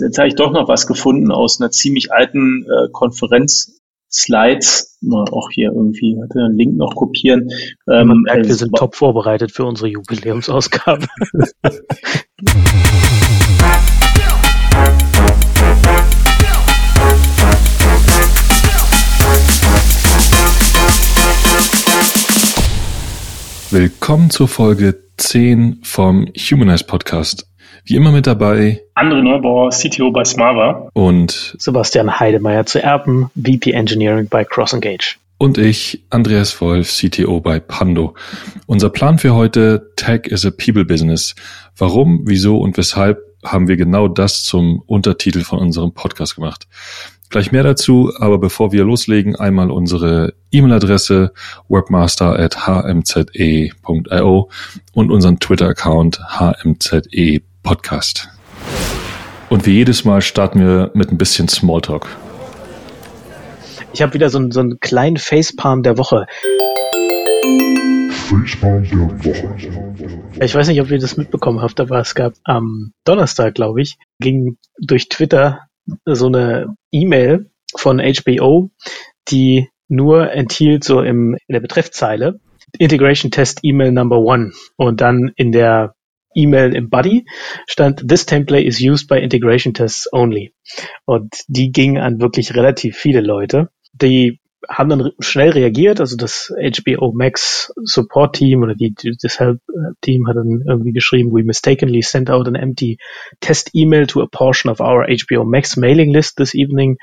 Jetzt habe ich doch noch was gefunden aus einer ziemlich alten äh, Konferenz. Slides, mal auch hier irgendwie hatte einen Link noch kopieren. Ähm, Man merkt, wir sind top vorbereitet für unsere Jubiläumsausgabe. Willkommen zur Folge 10 vom Humanize Podcast. Wie immer mit dabei André Neubauer, CTO bei Smava und Sebastian Heidemeyer zu Erben, VP Engineering bei Cross Engage. Und ich, Andreas Wolf, CTO bei Pando. Unser Plan für heute, Tech is a People Business. Warum, wieso und weshalb haben wir genau das zum Untertitel von unserem Podcast gemacht. Gleich mehr dazu, aber bevor wir loslegen, einmal unsere E-Mail-Adresse webmaster at hmze.io und unseren Twitter-Account hmze podcast. Und wie jedes Mal starten wir mit ein bisschen Smalltalk. Ich habe wieder so, einen, so einen kleinen Facepalm der Woche. Facepalm der Woche. Ich weiß nicht, ob ihr das mitbekommen habt, aber es gab am Donnerstag, glaube ich, ging durch Twitter so eine E-Mail von HBO, die nur enthielt so im, in der Betreffzeile Integration Test E-Mail Number One und dann in der E-Mail im Body stand This template is used by integration tests only und die ging an wirklich relativ viele Leute. Die haben dann schnell reagiert, also das HBO Max Support Team oder die, das Help Team hat dann irgendwie geschrieben, we mistakenly sent out an empty test email to a portion of our HBO Max mailing list this evening.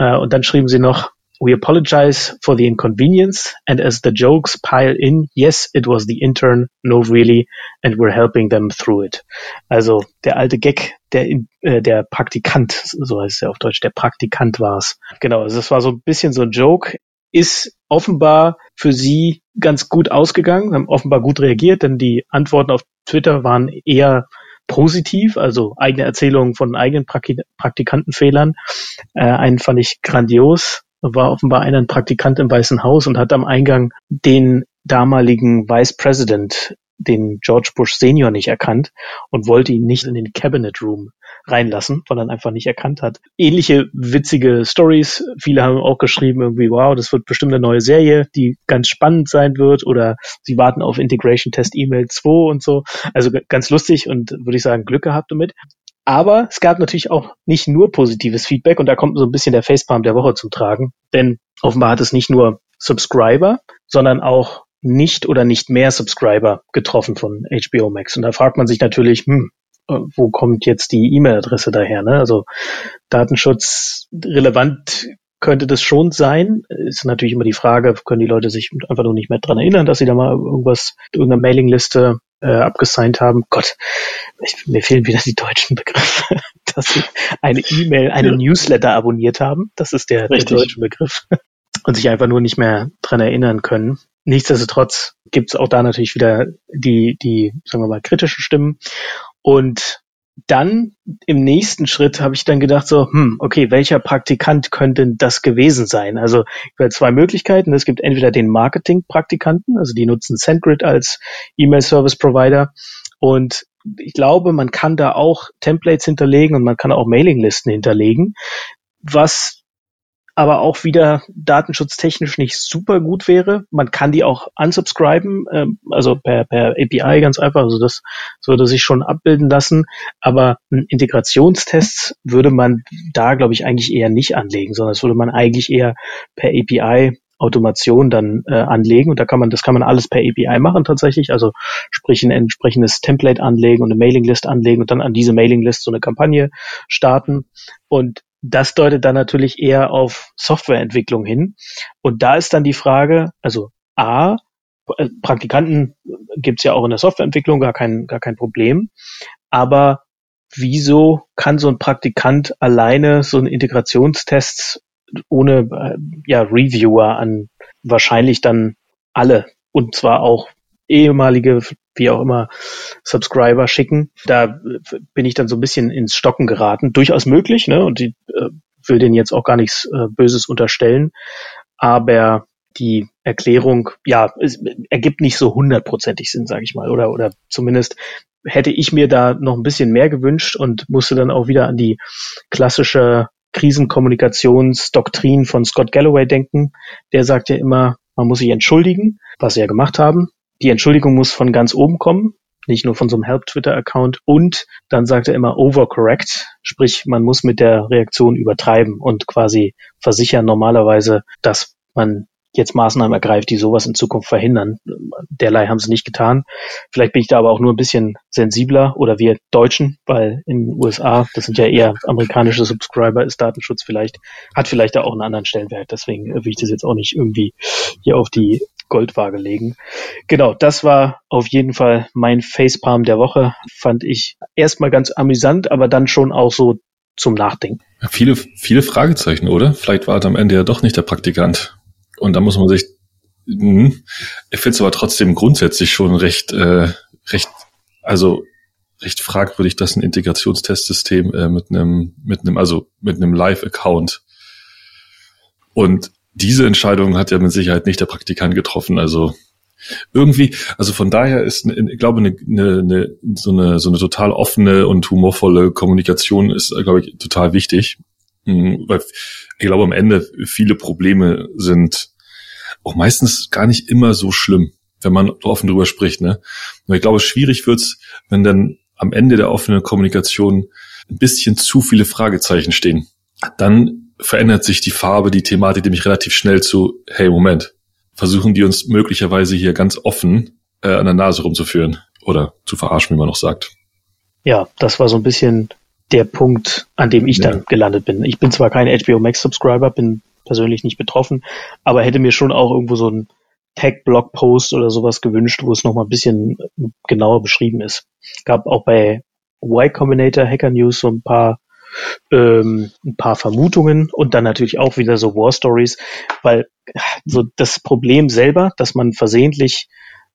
Uh, und dann schrieben sie noch, We apologize for the inconvenience, and as the jokes pile in, yes, it was the intern, no really, and we're helping them through it. Also der alte Gag, der, äh, der Praktikant, so heißt es ja auf Deutsch, der Praktikant war's. Genau, also das war so ein bisschen so ein Joke, ist offenbar für sie ganz gut ausgegangen, haben offenbar gut reagiert, denn die Antworten auf Twitter waren eher positiv, also eigene Erzählungen von eigenen Praktikantenfehlern. Äh, einen fand ich grandios war offenbar einer ein Praktikant im Weißen Haus und hat am Eingang den damaligen Vice President, den George Bush Senior, nicht erkannt und wollte ihn nicht in den Cabinet Room reinlassen, weil er einfach nicht erkannt hat. Ähnliche witzige Stories. Viele haben auch geschrieben irgendwie, wow, das wird bestimmt eine neue Serie, die ganz spannend sein wird oder sie warten auf Integration Test E-Mail 2 und so. Also ganz lustig und würde ich sagen, Glück gehabt damit. Aber es gab natürlich auch nicht nur positives Feedback und da kommt so ein bisschen der Facepalm der Woche zum Tragen. Denn offenbar hat es nicht nur Subscriber, sondern auch nicht oder nicht mehr Subscriber getroffen von HBO Max. Und da fragt man sich natürlich, hm, wo kommt jetzt die E-Mail-Adresse daher? Ne? Also Datenschutz relevant könnte das schon sein. Ist natürlich immer die Frage, können die Leute sich einfach nur nicht mehr dran erinnern, dass sie da mal irgendwas, irgendeine Mailingliste äh, abgesigned haben. Gott, ich, mir fehlen wieder die deutschen Begriffe, dass sie eine E-Mail, eine ja. Newsletter abonniert haben. Das ist der, der deutsche Begriff. Und sich einfach nur nicht mehr dran erinnern können. Nichtsdestotrotz gibt es auch da natürlich wieder die, die, sagen wir mal, kritischen Stimmen. Und dann im nächsten Schritt habe ich dann gedacht so, hm, okay, welcher Praktikant könnte das gewesen sein? Also es zwei Möglichkeiten. Es gibt entweder den Marketing-Praktikanten, also die nutzen SendGrid als E-Mail-Service-Provider und ich glaube, man kann da auch Templates hinterlegen und man kann auch Mailinglisten hinterlegen, was aber auch wieder datenschutztechnisch nicht super gut wäre. Man kann die auch unsubscriben, ähm, also per, per API ganz einfach, also das würde sich schon abbilden lassen. Aber Integrationstests würde man da, glaube ich, eigentlich eher nicht anlegen, sondern das würde man eigentlich eher per API Automation dann äh, anlegen. Und da kann man, das kann man alles per API machen tatsächlich, also sprich ein entsprechendes Template anlegen und eine Mailinglist anlegen und dann an diese Mailinglist so eine Kampagne starten. Und das deutet dann natürlich eher auf Softwareentwicklung hin. Und da ist dann die Frage, also A, äh, Praktikanten gibt's ja auch in der Softwareentwicklung, gar kein, gar kein Problem. Aber wieso kann so ein Praktikant alleine so einen Integrationstest ohne äh, ja, Reviewer an wahrscheinlich dann alle und zwar auch ehemalige, wie auch immer, Subscriber schicken. Da bin ich dann so ein bisschen ins Stocken geraten. Durchaus möglich, ne? Und die äh, will denen jetzt auch gar nichts äh, Böses unterstellen. Aber die Erklärung, ja, es ergibt nicht so hundertprozentig Sinn, sage ich mal. Oder, oder zumindest hätte ich mir da noch ein bisschen mehr gewünscht und musste dann auch wieder an die klassische Krisenkommunikationsdoktrin von Scott Galloway denken. Der sagt ja immer, man muss sich entschuldigen, was sie ja gemacht haben. Die Entschuldigung muss von ganz oben kommen, nicht nur von so einem Help-Twitter-Account. Und dann sagt er immer overcorrect, sprich, man muss mit der Reaktion übertreiben und quasi versichern normalerweise, dass man jetzt Maßnahmen ergreift, die sowas in Zukunft verhindern. Derlei haben sie nicht getan. Vielleicht bin ich da aber auch nur ein bisschen sensibler oder wir Deutschen, weil in den USA, das sind ja eher amerikanische Subscriber, ist Datenschutz vielleicht, hat vielleicht da auch einen anderen Stellenwert. Deswegen will ich das jetzt auch nicht irgendwie hier auf die Goldwaage legen. Genau, das war auf jeden Fall mein Facepalm der Woche. Fand ich erstmal ganz amüsant, aber dann schon auch so zum Nachdenken. Viele, viele Fragezeichen, oder? Vielleicht war es am Ende ja doch nicht der Praktikant. Und da muss man sich, mh, ich finde es aber trotzdem grundsätzlich schon recht, äh, recht, also recht fragwürdig, dass ein Integrationstestsystem äh, mit einem, mit einem, also mit einem Live-Account und diese Entscheidung hat ja mit Sicherheit nicht der Praktikant getroffen. Also irgendwie, also von daher ist, ich glaube, eine, eine, so eine so eine total offene und humorvolle Kommunikation ist, glaube ich, total wichtig, hm, weil ich glaube, am Ende viele Probleme sind auch meistens gar nicht immer so schlimm, wenn man offen drüber spricht. Ne? Und ich glaube, schwierig wird's, wenn dann am Ende der offenen Kommunikation ein bisschen zu viele Fragezeichen stehen. Dann verändert sich die Farbe, die Thematik nämlich relativ schnell zu, hey, Moment, versuchen die uns möglicherweise hier ganz offen äh, an der Nase rumzuführen oder zu verarschen, wie man noch sagt. Ja, das war so ein bisschen der Punkt, an dem ich ja. dann gelandet bin. Ich bin zwar kein HBO Max Subscriber, bin persönlich nicht betroffen, aber hätte mir schon auch irgendwo so ein Tag-Blog-Post oder sowas gewünscht, wo es nochmal ein bisschen genauer beschrieben ist. Gab auch bei Y Combinator Hacker News so ein paar ähm, ein paar Vermutungen und dann natürlich auch wieder so War Stories, weil so das Problem selber, dass man versehentlich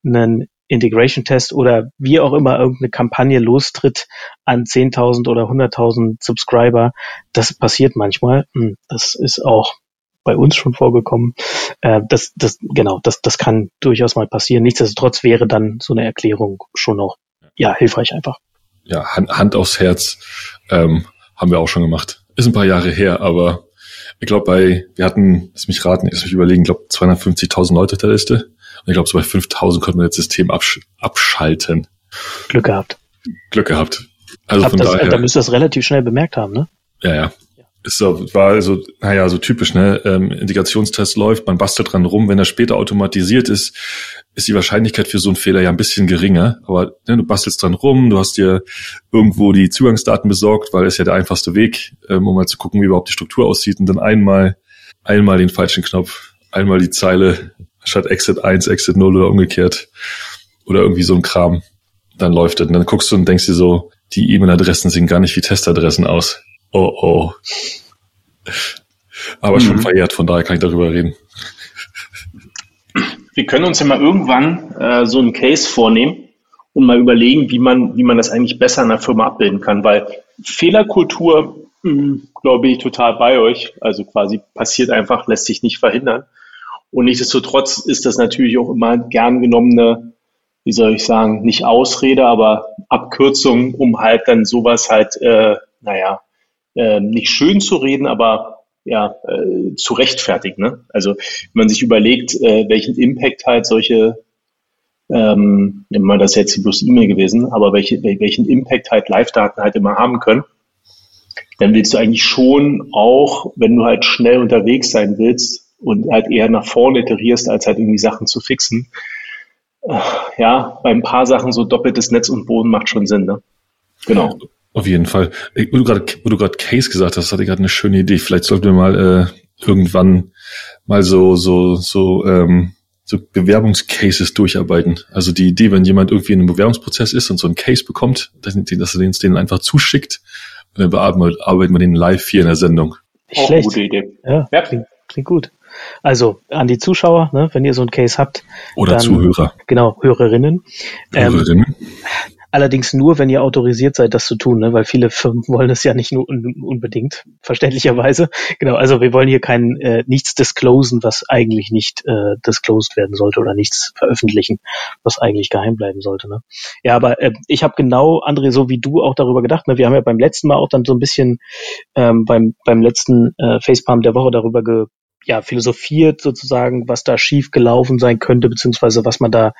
einen Integration Test oder wie auch immer irgendeine Kampagne lostritt an 10.000 oder 100.000 Subscriber, das passiert manchmal. Hm, das ist auch bei uns schon vorgekommen. Äh, das, das, genau, das, das kann durchaus mal passieren. Nichtsdestotrotz wäre dann so eine Erklärung schon noch, ja, hilfreich einfach. Ja, Hand, Hand aufs Herz. Ähm, haben wir auch schon gemacht. Ist ein paar Jahre her, aber ich glaube bei, wir hatten, lass mich raten, lass mich überlegen, ich glaube 250.000 Leute auf der Liste. Und ich glaube so bei 5.000 konnten wir das System absch abschalten. Glück gehabt. Glück gehabt. Also Hab von das, daher. Da müsst ihr das relativ schnell bemerkt haben, ne? Ja, ja. Ist so, war also, naja, so typisch, ne? Ähm, Integrationstest läuft, man bastelt dran rum. Wenn er später automatisiert ist, ist die Wahrscheinlichkeit für so einen Fehler ja ein bisschen geringer. Aber ne, du bastelst dran rum, du hast dir irgendwo die Zugangsdaten besorgt, weil es ja der einfachste Weg, ähm, um mal zu gucken, wie überhaupt die Struktur aussieht. Und dann einmal, einmal den falschen Knopf, einmal die Zeile statt Exit 1, Exit 0 oder umgekehrt. Oder irgendwie so ein Kram. Dann läuft es. Und dann guckst du und denkst dir so, die E-Mail-Adressen sehen gar nicht wie Testadressen aus oh oh. Aber mhm. schon verehrt, von daher kann ich darüber reden. Wir können uns ja mal irgendwann äh, so einen Case vornehmen und mal überlegen, wie man, wie man das eigentlich besser in der Firma abbilden kann, weil Fehlerkultur, hm, glaube ich, total bei euch. Also quasi passiert einfach, lässt sich nicht verhindern. Und nichtsdestotrotz ist das natürlich auch immer gern genommene, wie soll ich sagen, nicht Ausrede, aber Abkürzung, um halt dann sowas halt, äh, naja, äh, nicht schön zu reden, aber ja, äh, zu rechtfertigen. Ne? Also wenn man sich überlegt, äh, welchen Impact halt solche, ähm, wir das jetzt bloß E-Mail gewesen, aber welche, welchen Impact halt Live-Daten halt immer haben können, dann willst du eigentlich schon auch, wenn du halt schnell unterwegs sein willst und halt eher nach vorne iterierst, als halt irgendwie Sachen zu fixen, äh, ja, bei ein paar Sachen so doppeltes Netz und Boden macht schon Sinn, ne? Genau. Auf jeden Fall. Wo du gerade, wo du gerade Case gesagt hast, hatte ich gerade eine schöne Idee. Vielleicht sollten wir mal äh, irgendwann mal so so so ähm, so Bewerbungscases durcharbeiten. Also die Idee, wenn jemand irgendwie in einem Bewerbungsprozess ist und so einen Case bekommt, dass, dass er den, den einfach zuschickt und dann bearbeiten wir den live hier in der Sendung. Schlecht. gute Idee. Ja, ja. Klingt, klingt gut. Also an die Zuschauer, ne, wenn ihr so einen Case habt. Oder dann, Zuhörer. Genau, Hörerinnen. Hörerinnen. Ähm, Allerdings nur, wenn ihr autorisiert seid, das zu tun, ne? weil viele Firmen wollen es ja nicht nur un unbedingt, verständlicherweise. Genau, also wir wollen hier kein äh, nichts disclosen, was eigentlich nicht äh, disclosed werden sollte oder nichts veröffentlichen, was eigentlich geheim bleiben sollte. Ne? Ja, aber äh, ich habe genau, André, so wie du auch darüber gedacht. Ne? Wir haben ja beim letzten Mal auch dann so ein bisschen ähm, beim, beim letzten äh, Facepalm der Woche darüber ge ja, philosophiert sozusagen, was da schief gelaufen sein könnte, beziehungsweise was man da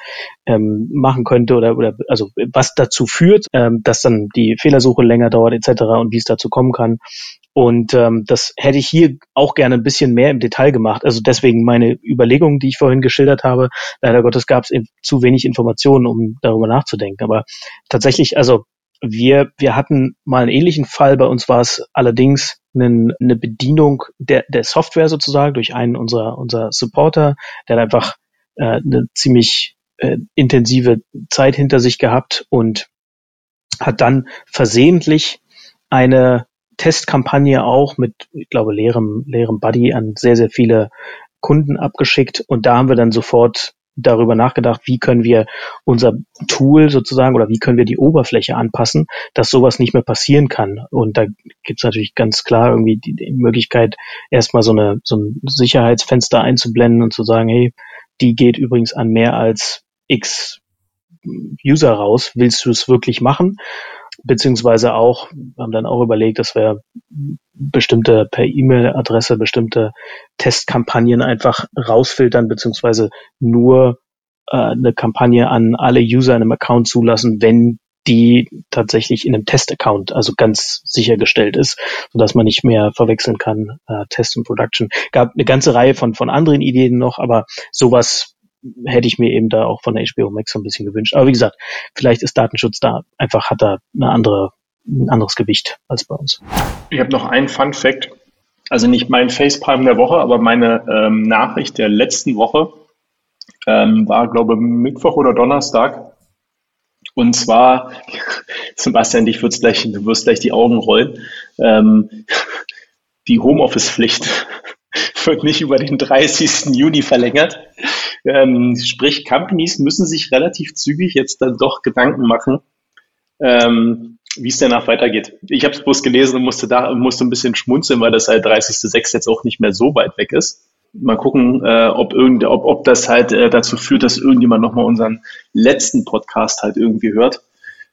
ähm, machen könnte oder, oder also was dazu führt, ähm, dass dann die Fehlersuche länger dauert etc. und wie es dazu kommen kann. Und ähm, das hätte ich hier auch gerne ein bisschen mehr im Detail gemacht. Also deswegen meine Überlegungen, die ich vorhin geschildert habe. Leider Gottes gab es zu wenig Informationen, um darüber nachzudenken. Aber tatsächlich, also wir, wir hatten mal einen ähnlichen Fall. Bei uns war es allerdings einen, eine Bedienung der, der Software sozusagen durch einen unserer, unserer Supporter, der hat einfach äh, eine ziemlich äh, intensive Zeit hinter sich gehabt und hat dann versehentlich eine Testkampagne auch mit, ich glaube, leerem, leerem Buddy an sehr, sehr viele Kunden abgeschickt. Und da haben wir dann sofort darüber nachgedacht, wie können wir unser Tool sozusagen oder wie können wir die Oberfläche anpassen, dass sowas nicht mehr passieren kann. Und da gibt es natürlich ganz klar irgendwie die, die Möglichkeit, erstmal so, eine, so ein Sicherheitsfenster einzublenden und zu sagen, hey, die geht übrigens an mehr als x User raus. Willst du es wirklich machen? Beziehungsweise auch, haben dann auch überlegt, dass wir bestimmte per E-Mail-Adresse bestimmte Testkampagnen einfach rausfiltern, beziehungsweise nur äh, eine Kampagne an alle User in einem Account zulassen, wenn die tatsächlich in einem Test-Account, also ganz sichergestellt ist, sodass man nicht mehr verwechseln kann, äh, Test und Production. Gab eine ganze Reihe von, von anderen Ideen noch, aber sowas hätte ich mir eben da auch von der HBO Max so ein bisschen gewünscht. Aber wie gesagt, vielleicht ist Datenschutz da einfach, hat da eine andere, ein anderes Gewicht als bei uns. Ich habe noch einen Fun Fact. Also nicht mein Facepalm der Woche, aber meine ähm, Nachricht der letzten Woche ähm, war, glaube Mittwoch oder Donnerstag. Und zwar, Sebastian, dich wird's gleich, du wirst gleich die Augen rollen. Ähm, die Homeoffice-Pflicht wird nicht über den 30. Juni verlängert. Ähm, sprich, Companies müssen sich relativ zügig jetzt dann doch Gedanken machen, ähm, wie es danach weitergeht. Ich habe es bloß gelesen und musste da musste ein bisschen schmunzeln, weil das halt 30.06 jetzt auch nicht mehr so weit weg ist. Mal gucken, äh, ob, irgend, ob, ob das halt äh, dazu führt, dass irgendjemand nochmal unseren letzten Podcast halt irgendwie hört.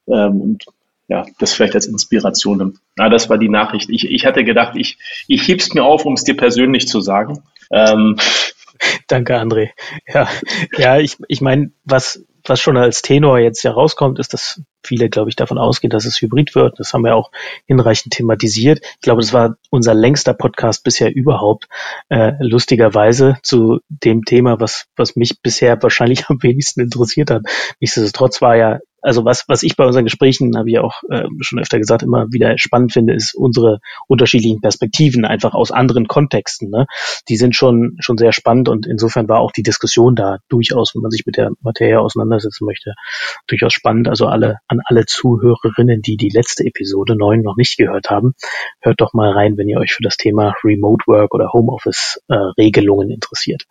Ähm, und ja, das vielleicht als Inspiration nimmt. Na, das war die Nachricht. Ich, ich hatte gedacht, ich, ich heb's mir auf, um es dir persönlich zu sagen. Ähm, Danke, André. Ja, ja, ich, ich meine, was, was schon als Tenor jetzt herauskommt, ist, dass viele, glaube ich, davon ausgehen, dass es hybrid wird. Das haben wir auch hinreichend thematisiert. Ich glaube, das war unser längster Podcast bisher überhaupt. Äh, lustigerweise zu dem Thema, was, was mich bisher wahrscheinlich am wenigsten interessiert hat. Nichtsdestotrotz war ja also was, was ich bei unseren Gesprächen, habe ich auch äh, schon öfter gesagt, immer wieder spannend finde, ist unsere unterschiedlichen Perspektiven, einfach aus anderen Kontexten. Ne? Die sind schon, schon sehr spannend und insofern war auch die Diskussion da durchaus, wenn man sich mit der Materie auseinandersetzen möchte, durchaus spannend. Also alle, an alle Zuhörerinnen, die die letzte Episode 9 noch nicht gehört haben, hört doch mal rein, wenn ihr euch für das Thema Remote Work oder Homeoffice äh, Regelungen interessiert.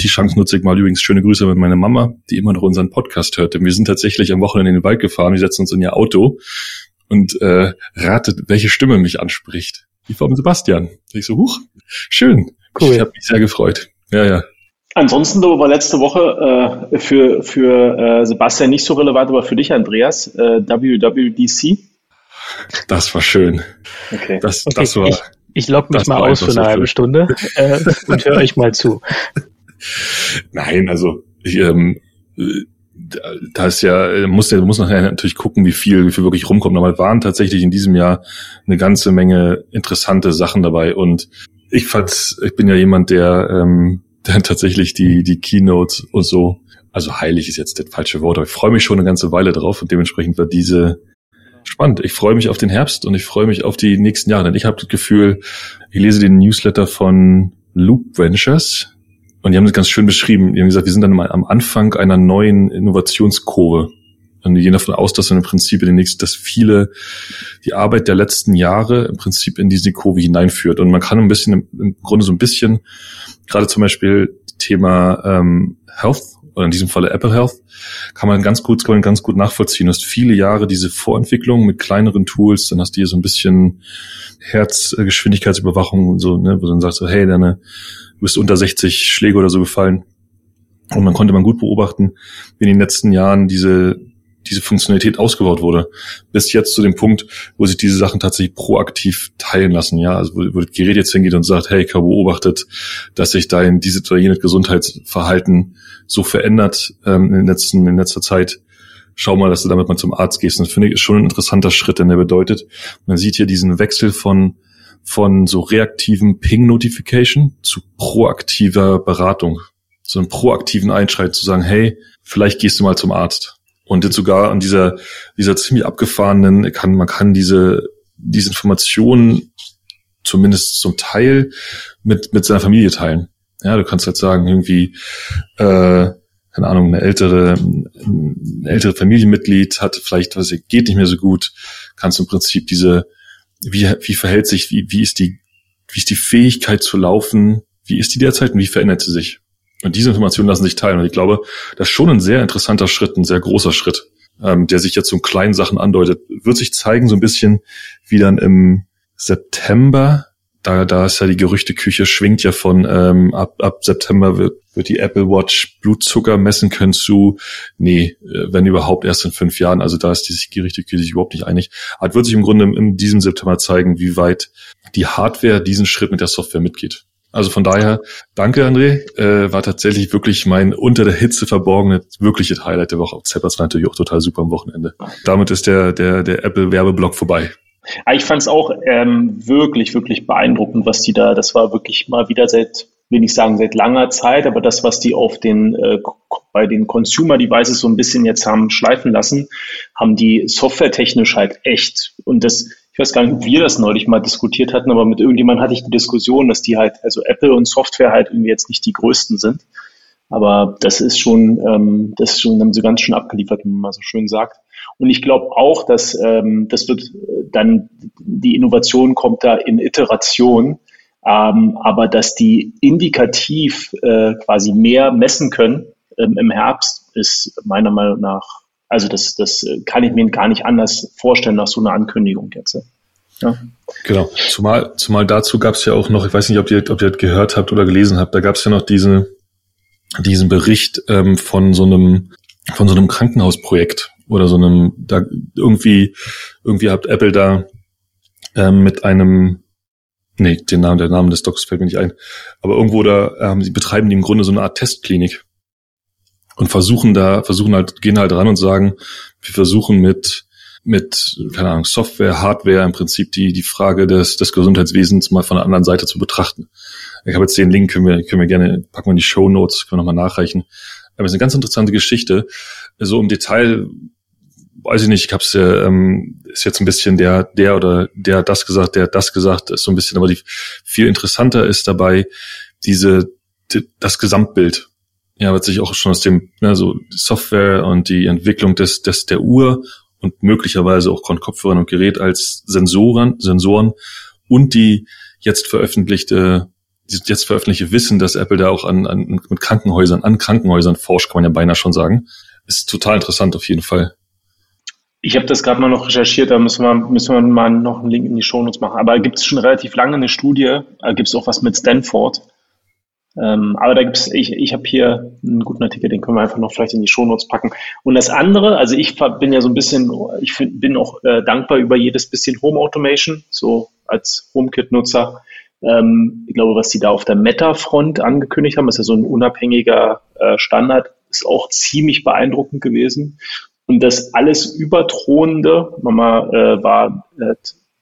Die Chance nutze ich mal übrigens schöne Grüße mit meiner Mama, die immer noch unseren Podcast hört. Denn wir sind tatsächlich am Wochenende in den Wald gefahren, wir setzen uns in ihr Auto und äh, ratet, welche Stimme mich anspricht. Die vom Sebastian. Ich so, huch, schön. Cool. Ich habe mich sehr gefreut. Ja, ja. Ansonsten war letzte Woche äh, für, für äh, Sebastian nicht so relevant, aber für dich, Andreas, äh, WWDC. Das war schön. Okay. Das, okay, das war. Ich, ich log mich mal aus für eine halbe Stunde äh, und höre euch mal zu. Nein, also ich, ähm, da ist ja, muss ja, muss nachher natürlich gucken, wie viel, wie viel wirklich rumkommt. Aber waren tatsächlich in diesem Jahr eine ganze Menge interessante Sachen dabei. Und ich fand, ich bin ja jemand, der, ähm, der tatsächlich die, die Keynotes und so, also heilig ist jetzt das falsche Wort, aber ich freue mich schon eine ganze Weile drauf und dementsprechend war diese spannend. Ich freue mich auf den Herbst und ich freue mich auf die nächsten Jahre. Denn ich habe das Gefühl, ich lese den Newsletter von Loop Ventures, und die haben das ganz schön beschrieben. Die haben gesagt, wir sind dann mal am Anfang einer neuen Innovationskurve. Und die gehen davon aus, dass dann im Prinzip in den nächsten, dass viele die Arbeit der letzten Jahre im Prinzip in diese Kurve hineinführt. Und man kann ein bisschen, im Grunde so ein bisschen, gerade zum Beispiel Thema ähm, Health oder in diesem Falle Apple Health, kann man ganz gut, kann man ganz gut nachvollziehen. Du hast viele Jahre diese Vorentwicklung mit kleineren Tools, dann hast du hier so ein bisschen Herzgeschwindigkeitsüberwachung, so, ne, wo du dann sagst so, hey, deine, du bist unter 60 Schläge oder so gefallen. Und man konnte man gut beobachten, wie in den letzten Jahren diese diese Funktionalität ausgebaut wurde, bis jetzt zu dem Punkt, wo sich diese Sachen tatsächlich proaktiv teilen lassen. Ja, also wo, wo das Gerät jetzt hingeht und sagt, hey, ich habe beobachtet, dass sich dein dieses oder jenes Gesundheitsverhalten so verändert ähm, in, letzten, in letzter Zeit. Schau mal, dass du damit mal zum Arzt gehst. Das finde ich ist schon ein interessanter Schritt, denn der bedeutet, man sieht hier diesen Wechsel von von so reaktiven Ping-Notification zu proaktiver Beratung, so einem proaktiven Einschreit zu sagen, hey, vielleicht gehst du mal zum Arzt und jetzt sogar an dieser, dieser ziemlich abgefahrenen, kann, man kann diese, diese Informationen zumindest zum Teil mit, mit seiner Familie teilen. Ja, du kannst jetzt sagen, irgendwie, äh, keine Ahnung, eine ältere, ein ältere Familienmitglied hat vielleicht, was geht nicht mehr so gut, kannst im Prinzip diese, wie, wie verhält sich, wie, wie ist die, wie ist die Fähigkeit zu laufen, wie ist die derzeit und wie verändert sie sich? Und diese Informationen lassen sich teilen. Und ich glaube, das ist schon ein sehr interessanter Schritt, ein sehr großer Schritt, ähm, der sich jetzt so kleinen Sachen andeutet. Wird sich zeigen, so ein bisschen wie dann im September. Da, da ist ja die Gerüchteküche, schwingt ja von ähm, ab, ab September wird, wird die Apple Watch Blutzucker messen können zu, nee, äh, wenn überhaupt erst in fünf Jahren. Also da ist die Gerüchteküche sich überhaupt nicht einig. Aber wird sich im Grunde in diesem September zeigen, wie weit die Hardware diesen Schritt mit der Software mitgeht. Also von daher, danke André, äh, war tatsächlich wirklich mein unter der Hitze verborgene, wirkliche Highlight der Woche. Zappers war natürlich auch total super am Wochenende. Damit ist der, der, der Apple-Werbeblock vorbei. Ich fand es auch ähm, wirklich, wirklich beeindruckend, was die da, das war wirklich mal wieder seit, will ich sagen, seit langer Zeit, aber das, was die auf den, äh, bei den Consumer Devices so ein bisschen jetzt haben schleifen lassen, haben die softwaretechnisch halt echt, und das, weiß gar nicht, ob wir das neulich mal diskutiert hatten, aber mit irgendjemandem hatte ich die Diskussion, dass die halt, also Apple und Software halt irgendwie jetzt nicht die größten sind. Aber das ist schon, ähm, das ist schon, haben sie ganz schön abgeliefert, wie man mal so schön sagt. Und ich glaube auch, dass ähm, das wird dann, die Innovation kommt da in Iteration, ähm, aber dass die indikativ äh, quasi mehr messen können ähm, im Herbst, ist meiner Meinung nach also das, das kann ich mir gar nicht anders vorstellen nach so einer Ankündigung jetzt. Ja. Genau. Zumal, zumal dazu gab es ja auch noch, ich weiß nicht, ob ihr, ob ihr das gehört habt oder gelesen habt, da gab es ja noch diesen, diesen Bericht ähm, von so einem, von so einem Krankenhausprojekt oder so einem, da irgendwie, irgendwie habt Apple da ähm, mit einem, nee, den Namen, der Name des Docs fällt mir nicht ein, aber irgendwo da, ähm, sie betreiben die im Grunde so eine Art Testklinik und versuchen da, versuchen halt, gehen halt ran und sagen, wir versuchen mit, mit, keine Ahnung, Software, Hardware im Prinzip die, die Frage des, des Gesundheitswesens mal von der anderen Seite zu betrachten. Ich habe jetzt den Link, können wir, können wir gerne, packen wir in die Show Notes, können wir nochmal nachreichen. Aber es ist eine ganz interessante Geschichte. So im Detail, weiß ich nicht, ich habe es ja, ähm, ist jetzt ein bisschen der, der oder der hat das gesagt, der hat das gesagt, ist so ein bisschen, aber die viel interessanter ist dabei diese, die, das Gesamtbild ja, wird sich auch schon aus dem, ne, so Software und die Entwicklung des, des der Uhr und möglicherweise auch von Kopfhörern und Gerät als Sensoren, Sensoren und die jetzt veröffentlichte, jetzt veröffentlichte Wissen, dass Apple da auch an, an mit Krankenhäusern, an Krankenhäusern forscht, kann man ja beinahe schon sagen, ist total interessant auf jeden Fall. Ich habe das gerade mal noch recherchiert, da müssen wir, müssen wir mal noch einen Link in die Shownotes machen. Aber gibt es schon relativ lange eine Studie, da gibt es auch was mit Stanford, ähm, aber da gibt's, ich, ich habe hier einen guten Artikel, den können wir einfach noch vielleicht in die Shownotes packen. Und das andere, also ich bin ja so ein bisschen, ich find, bin auch äh, dankbar über jedes bisschen Home Automation, so als HomeKit-Nutzer. Ähm, ich glaube, was die da auf der Meta-Front angekündigt haben, ist ja so ein unabhängiger äh, Standard, ist auch ziemlich beeindruckend gewesen. Und das alles überthronende Mama, äh, war äh,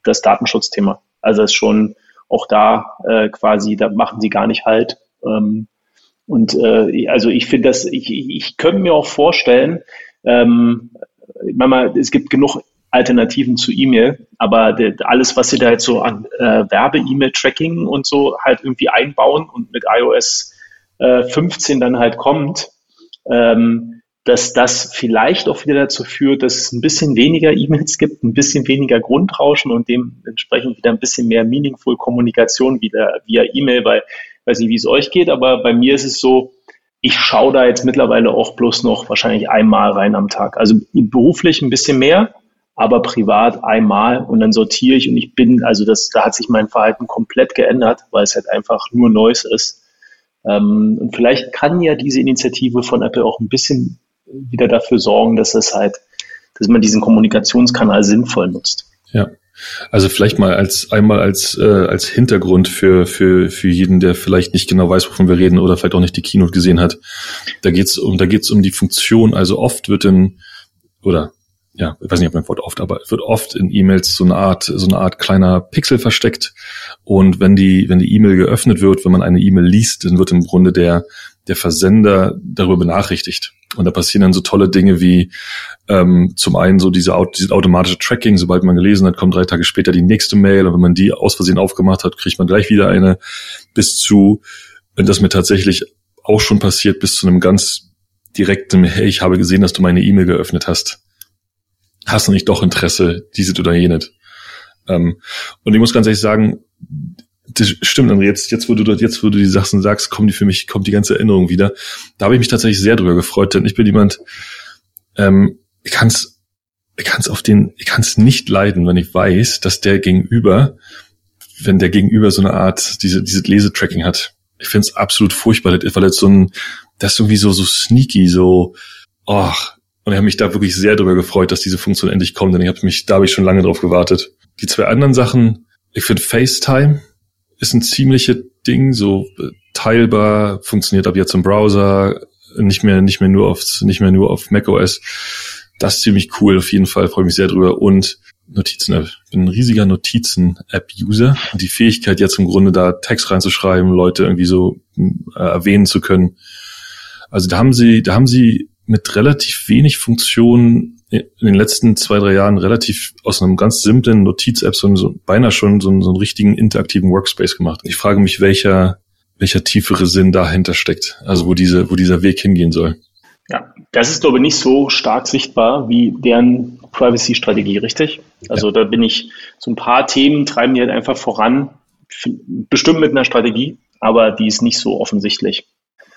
das Datenschutzthema. Also es schon auch da äh, quasi, da machen sie gar nicht halt ähm, und äh, also ich finde das, ich, ich könnte mir auch vorstellen, ähm, Mama, es gibt genug Alternativen zu E-Mail, aber de, alles, was sie da jetzt so an äh, Werbe-E-Mail-Tracking und so halt irgendwie einbauen und mit iOS äh, 15 dann halt kommt, ähm, dass das vielleicht auch wieder dazu führt, dass es ein bisschen weniger E-Mails gibt, ein bisschen weniger Grundrauschen und dementsprechend wieder ein bisschen mehr meaningful Kommunikation wieder via E-Mail, weil weiß nicht, wie es euch geht, aber bei mir ist es so, ich schaue da jetzt mittlerweile auch bloß noch wahrscheinlich einmal rein am Tag. Also beruflich ein bisschen mehr, aber privat einmal und dann sortiere ich und ich bin, also das, da hat sich mein Verhalten komplett geändert, weil es halt einfach nur Neues ist. Ähm, und vielleicht kann ja diese Initiative von Apple auch ein bisschen wieder dafür sorgen, dass es halt, dass man diesen Kommunikationskanal sinnvoll nutzt. Ja. Also vielleicht mal als einmal als äh, als Hintergrund für für für jeden, der vielleicht nicht genau weiß, wovon wir reden oder vielleicht auch nicht die Keynote gesehen hat. Da geht's um da geht's um die Funktion. Also oft wird in oder ja, ich weiß nicht, ob mein Wort oft, aber wird oft in E-Mails so eine Art, so eine Art kleiner Pixel versteckt. Und wenn die, wenn die E-Mail geöffnet wird, wenn man eine E-Mail liest, dann wird im Grunde der, der Versender darüber benachrichtigt. Und da passieren dann so tolle Dinge wie ähm, zum einen so diese, diese automatische Tracking, sobald man gelesen hat, kommt drei Tage später die nächste Mail und wenn man die aus Versehen aufgemacht hat, kriegt man gleich wieder eine, bis zu, wenn das mir tatsächlich auch schon passiert, bis zu einem ganz direkten, hey, ich habe gesehen, dass du meine E-Mail geöffnet hast hast du nicht doch Interesse, dieses oder jenes. Ähm, und ich muss ganz ehrlich sagen, das stimmt, André, jetzt, jetzt, wo du dort, jetzt, wo du die Sachen sagst, kommen die für mich, kommt die ganze Erinnerung wieder. Da habe ich mich tatsächlich sehr drüber gefreut, denn ich bin jemand, ähm, ich kann's, ich kann's auf den, ich kann's nicht leiden, wenn ich weiß, dass der Gegenüber, wenn der Gegenüber so eine Art, diese, diese Lesetracking hat. Ich find's absolut furchtbar, weil das so ein, das ist irgendwie so, so sneaky, so, oh, und ich habe mich da wirklich sehr darüber gefreut, dass diese Funktion endlich kommt, denn ich habe mich, da habe ich schon lange drauf gewartet. Die zwei anderen Sachen, ich finde FaceTime ist ein ziemliches Ding, so äh, teilbar, funktioniert ab jetzt im Browser, nicht mehr, nicht mehr nur auf, nicht mehr nur auf macOS. Das ist ziemlich cool, auf jeden Fall, freue mich sehr drüber. Und Notizen-App. Ich bin ein riesiger Notizen-App-User. Die Fähigkeit jetzt im Grunde da Text reinzuschreiben, Leute irgendwie so äh, erwähnen zu können. Also da haben sie, da haben sie mit relativ wenig Funktionen in den letzten zwei, drei Jahren relativ aus einem ganz simplen Notiz-App so, so beinahe schon so, so einen richtigen interaktiven Workspace gemacht. Ich frage mich, welcher, welcher tiefere Sinn dahinter steckt, also wo diese, wo dieser Weg hingehen soll. Ja, das ist, glaube ich, nicht so stark sichtbar wie deren Privacy-Strategie, richtig? Also ja. da bin ich, so ein paar Themen treiben die halt einfach voran, bestimmt mit einer Strategie, aber die ist nicht so offensichtlich.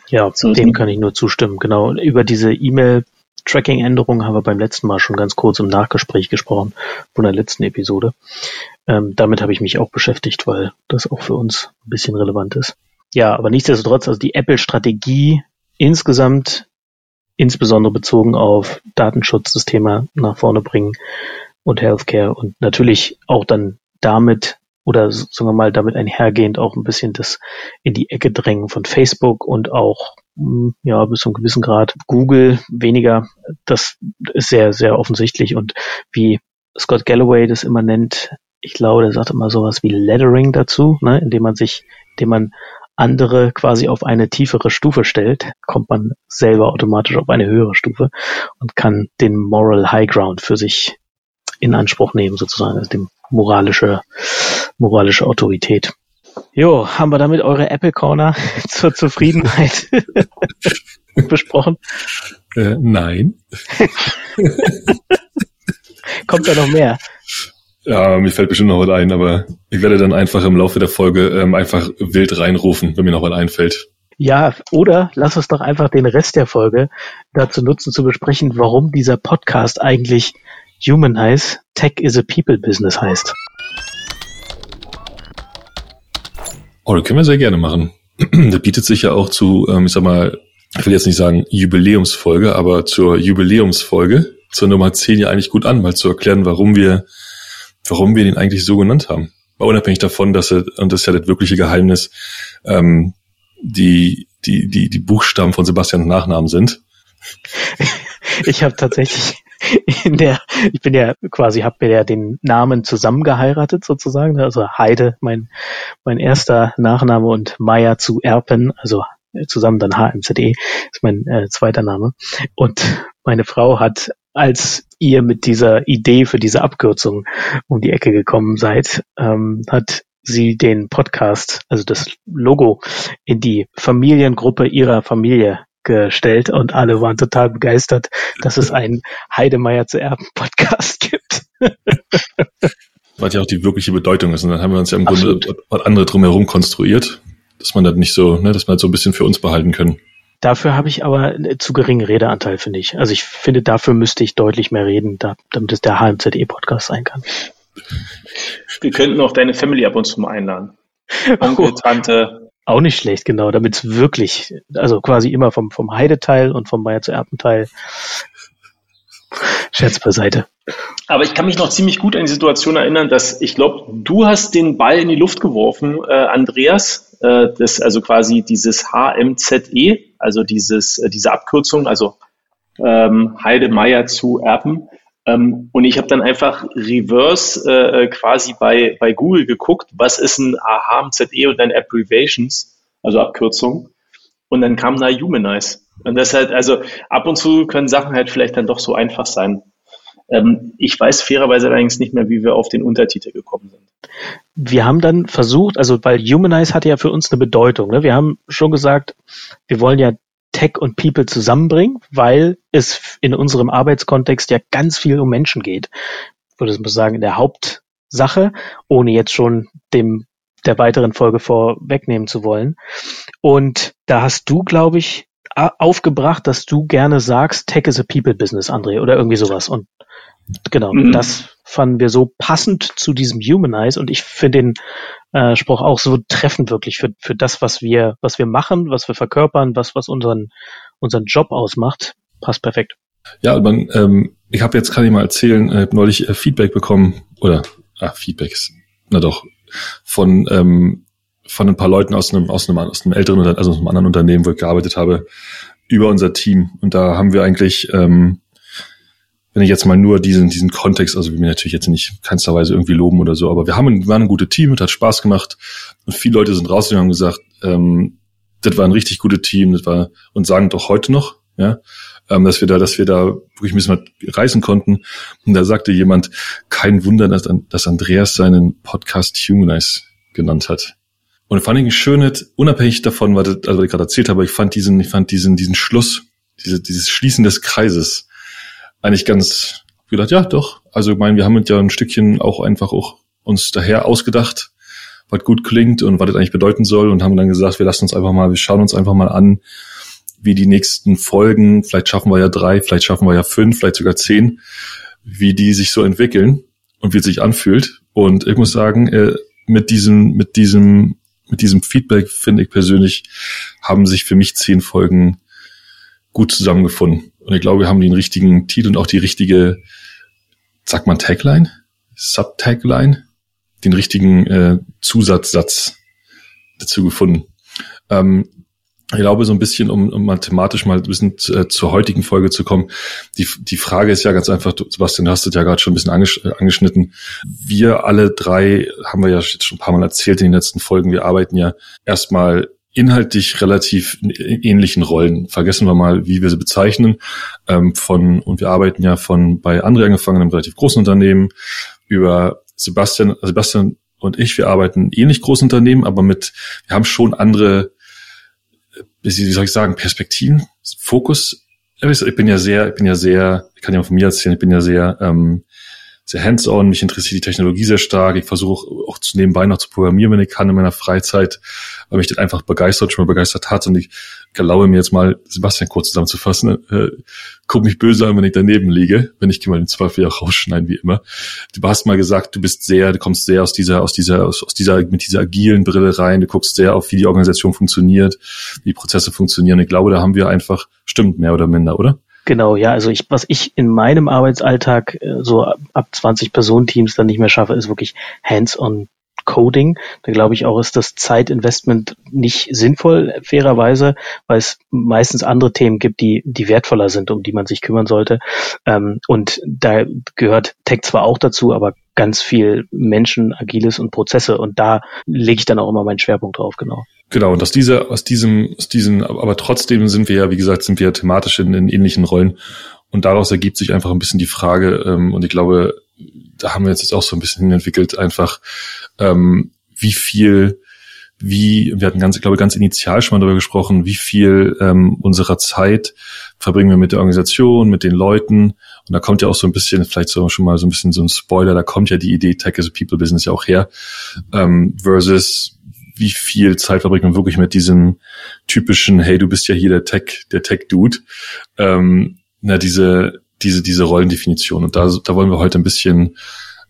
Ja, so dem kann ich nur zustimmen. Genau. Über diese E-Mail Tracking-Änderung haben wir beim letzten Mal schon ganz kurz im Nachgespräch gesprochen, von der letzten Episode. Ähm, damit habe ich mich auch beschäftigt, weil das auch für uns ein bisschen relevant ist. Ja, aber nichtsdestotrotz, also die Apple-Strategie insgesamt, insbesondere bezogen auf Datenschutz, das Thema nach vorne bringen und Healthcare und natürlich auch dann damit oder sagen wir mal damit einhergehend auch ein bisschen das in die Ecke drängen von Facebook und auch ja bis zu einem gewissen Grad Google weniger. Das ist sehr sehr offensichtlich und wie Scott Galloway das immer nennt, ich glaube, der sagt immer sowas wie Lettering dazu, ne, indem man sich, indem man andere quasi auf eine tiefere Stufe stellt, kommt man selber automatisch auf eine höhere Stufe und kann den Moral High Ground für sich in Anspruch nehmen, sozusagen, also dem moralische, moralische Autorität. Jo, haben wir damit eure Apple Corner zur Zufriedenheit besprochen? Äh, nein. Kommt da noch mehr? Ja, mir fällt bestimmt noch was ein, aber ich werde dann einfach im Laufe der Folge ähm, einfach wild reinrufen, wenn mir noch was einfällt. Ja, oder lass uns doch einfach den Rest der Folge dazu nutzen, zu besprechen, warum dieser Podcast eigentlich Humanize Tech is a People Business heißt. Oh, das können wir sehr gerne machen. Das bietet sich ja auch zu, ähm, ich sag mal, ich will jetzt nicht sagen Jubiläumsfolge, aber zur Jubiläumsfolge, zur Nummer 10 ja eigentlich gut an, mal zu erklären, warum wir, warum wir den eigentlich so genannt haben. Mal unabhängig davon, dass er, und das ist ja das wirkliche Geheimnis, ähm, die, die, die, die Buchstaben von Sebastians Nachnamen sind. Ich habe tatsächlich in der, ich bin ja quasi, habe mir ja den Namen zusammengeheiratet sozusagen, also Heide, mein, mein erster Nachname und Meier zu Erpen, also zusammen dann HMZE, ist mein äh, zweiter Name. Und meine Frau hat, als ihr mit dieser Idee für diese Abkürzung um die Ecke gekommen seid, ähm, hat sie den Podcast, also das Logo, in die Familiengruppe ihrer Familie gestellt und alle waren total begeistert, dass es einen Heidemeier zu Erben Podcast gibt. Was ja auch die wirkliche Bedeutung ist. Und dann haben wir uns ja im Absolut. Grunde was andere drumherum konstruiert, dass man das nicht so, ne, dass man das so ein bisschen für uns behalten können. Dafür habe ich aber zu geringen Redeanteil, finde ich. Also ich finde, dafür müsste ich deutlich mehr reden, da, damit es der HMZE-Podcast sein kann. Wir könnten auch deine Family ab und zu mal einladen. Onkel, oh. Tante. Auch nicht schlecht, genau, damit es wirklich, also quasi immer vom, vom Heideteil und vom Bayer zu Erpenteil. Scherz beiseite. Aber ich kann mich noch ziemlich gut an die Situation erinnern, dass ich glaube, du hast den Ball in die Luft geworfen, äh, Andreas. Äh, das also quasi dieses HMZE, also dieses äh, diese Abkürzung, also ähm, Heide Meier zu Erpen. Ähm, und ich habe dann einfach reverse äh, quasi bei, bei Google geguckt, was ist ein HMZE und dann Abbreviations, also Abkürzung. Und dann kam da Humanize. Und das halt, also ab und zu können Sachen halt vielleicht dann doch so einfach sein. Ähm, ich weiß fairerweise allerdings nicht mehr, wie wir auf den Untertitel gekommen sind. Wir haben dann versucht, also weil Humanize hatte ja für uns eine Bedeutung. Ne? Wir haben schon gesagt, wir wollen ja Tech und People zusammenbringen, weil es in unserem Arbeitskontext ja ganz viel um Menschen geht. Ich würde mal sagen, in der Hauptsache, ohne jetzt schon dem der weiteren Folge vorwegnehmen zu wollen. Und da hast du, glaube ich, aufgebracht, dass du gerne sagst, Tech is a People Business, André, oder irgendwie sowas. Und genau, mhm. das fanden wir so passend zu diesem Humanize und ich finde den äh, Spruch auch so treffend wirklich für, für das, was wir, was wir machen, was wir verkörpern, was, was unseren, unseren Job ausmacht. Passt perfekt. Ja, man, ähm, ich habe jetzt kann ich mal erzählen, äh, neulich äh, Feedback bekommen oder ah, Feedback ist, na doch, von ähm, von ein paar Leuten aus einem aus einem aus einem älteren also aus einem anderen Unternehmen, wo ich gearbeitet habe, über unser Team. Und da haben wir eigentlich ähm, wenn ich jetzt mal nur diesen, diesen Kontext, also wir natürlich jetzt nicht keinster Weise irgendwie loben oder so, aber wir haben ein, waren ein gutes Team, es hat Spaß gemacht und viele Leute sind rausgegangen und haben gesagt, ähm, das war ein richtig gutes Team, das war, und sagen doch heute noch, ja, ähm, dass wir da, dass wir da wirklich ein bisschen reisen konnten. Und da sagte jemand, kein Wunder, dass, dass Andreas seinen Podcast Humanize genannt hat. Und fand ich ein schönes, unabhängig davon, was, also was ich gerade erzählt habe, ich fand diesen, ich fand diesen, diesen Schluss, diese, dieses Schließen des Kreises, eigentlich ganz gedacht, ja, doch. Also ich meine, wir haben uns ja ein Stückchen auch einfach auch uns daher ausgedacht, was gut klingt und was das eigentlich bedeuten soll und haben dann gesagt, wir lassen uns einfach mal, wir schauen uns einfach mal an, wie die nächsten Folgen, vielleicht schaffen wir ja drei, vielleicht schaffen wir ja fünf, vielleicht sogar zehn, wie die sich so entwickeln und wie es sich anfühlt. Und ich muss sagen, äh, mit diesem, mit diesem, mit diesem Feedback finde ich persönlich, haben sich für mich zehn Folgen gut zusammengefunden. Und ich glaube, wir haben den richtigen Titel und auch die richtige, sagt man Tagline? Subtagline? Den richtigen äh, Zusatzsatz dazu gefunden. Ähm, ich glaube, so ein bisschen, um, um mathematisch mal ein bisschen äh, zur heutigen Folge zu kommen. Die, die Frage ist ja ganz einfach, Sebastian, du hast es ja gerade schon ein bisschen angesch äh, angeschnitten. Wir alle drei, haben wir ja jetzt schon ein paar Mal erzählt in den letzten Folgen, wir arbeiten ja erstmal inhaltlich relativ ähnlichen Rollen. Vergessen wir mal, wie wir sie bezeichnen. Ähm, von, und wir arbeiten ja von bei André angefangen, einem relativ großen Unternehmen, über Sebastian, Sebastian und ich, wir arbeiten ähnlich großen Unternehmen, aber mit, wir haben schon andere, wie soll ich sagen, Perspektiven, Fokus. Ich bin ja sehr, ich bin ja sehr, ich kann ja von mir erzählen, ich bin ja sehr ähm, sehr hands-on, mich interessiert die Technologie sehr stark. Ich versuche auch zu nebenbei noch zu programmieren, wenn ich kann in meiner Freizeit, weil mich das einfach begeistert, schon mal begeistert hat. Und ich erlaube mir jetzt mal, Sebastian kurz zusammenzufassen. Äh, guck mich böse an, wenn ich daneben liege, wenn ich mal den Zweifel auch rausschneiden, wie immer. Du hast mal gesagt, du bist sehr, du kommst sehr aus dieser, aus dieser, aus, aus dieser, mit dieser agilen Brille rein. Du guckst sehr auf, wie die Organisation funktioniert, wie die Prozesse funktionieren. Ich glaube, da haben wir einfach, stimmt mehr oder minder, oder? Genau, ja, also ich, was ich in meinem Arbeitsalltag äh, so ab 20 Personenteams dann nicht mehr schaffe, ist wirklich hands-on Coding. Da glaube ich auch, ist das Zeitinvestment nicht sinnvoll, fairerweise, weil es meistens andere Themen gibt, die, die wertvoller sind, um die man sich kümmern sollte. Ähm, und da gehört Tech zwar auch dazu, aber ganz viel Menschen, Agiles und Prozesse. Und da lege ich dann auch immer meinen Schwerpunkt drauf, genau. Genau, und aus dieser, aus diesem, aus diesem, aber trotzdem sind wir ja, wie gesagt, sind wir ja thematisch in, in ähnlichen Rollen. Und daraus ergibt sich einfach ein bisschen die Frage, ähm, und ich glaube, da haben wir jetzt auch so ein bisschen entwickelt, einfach, ähm, wie viel, wie, wir hatten ganz, ich glaube, ganz initial schon mal darüber gesprochen, wie viel ähm, unserer Zeit verbringen wir mit der Organisation, mit den Leuten. Und da kommt ja auch so ein bisschen, vielleicht so schon mal so ein bisschen so ein Spoiler, da kommt ja die Idee Tech as a People Business ja auch her, ähm, versus wie viel Zeit verbringt man wirklich mit diesem typischen, hey, du bist ja hier der Tech, der Tech-Dude. Ähm, na, diese, diese, diese Rollendefinition. Und da, da wollen wir heute ein bisschen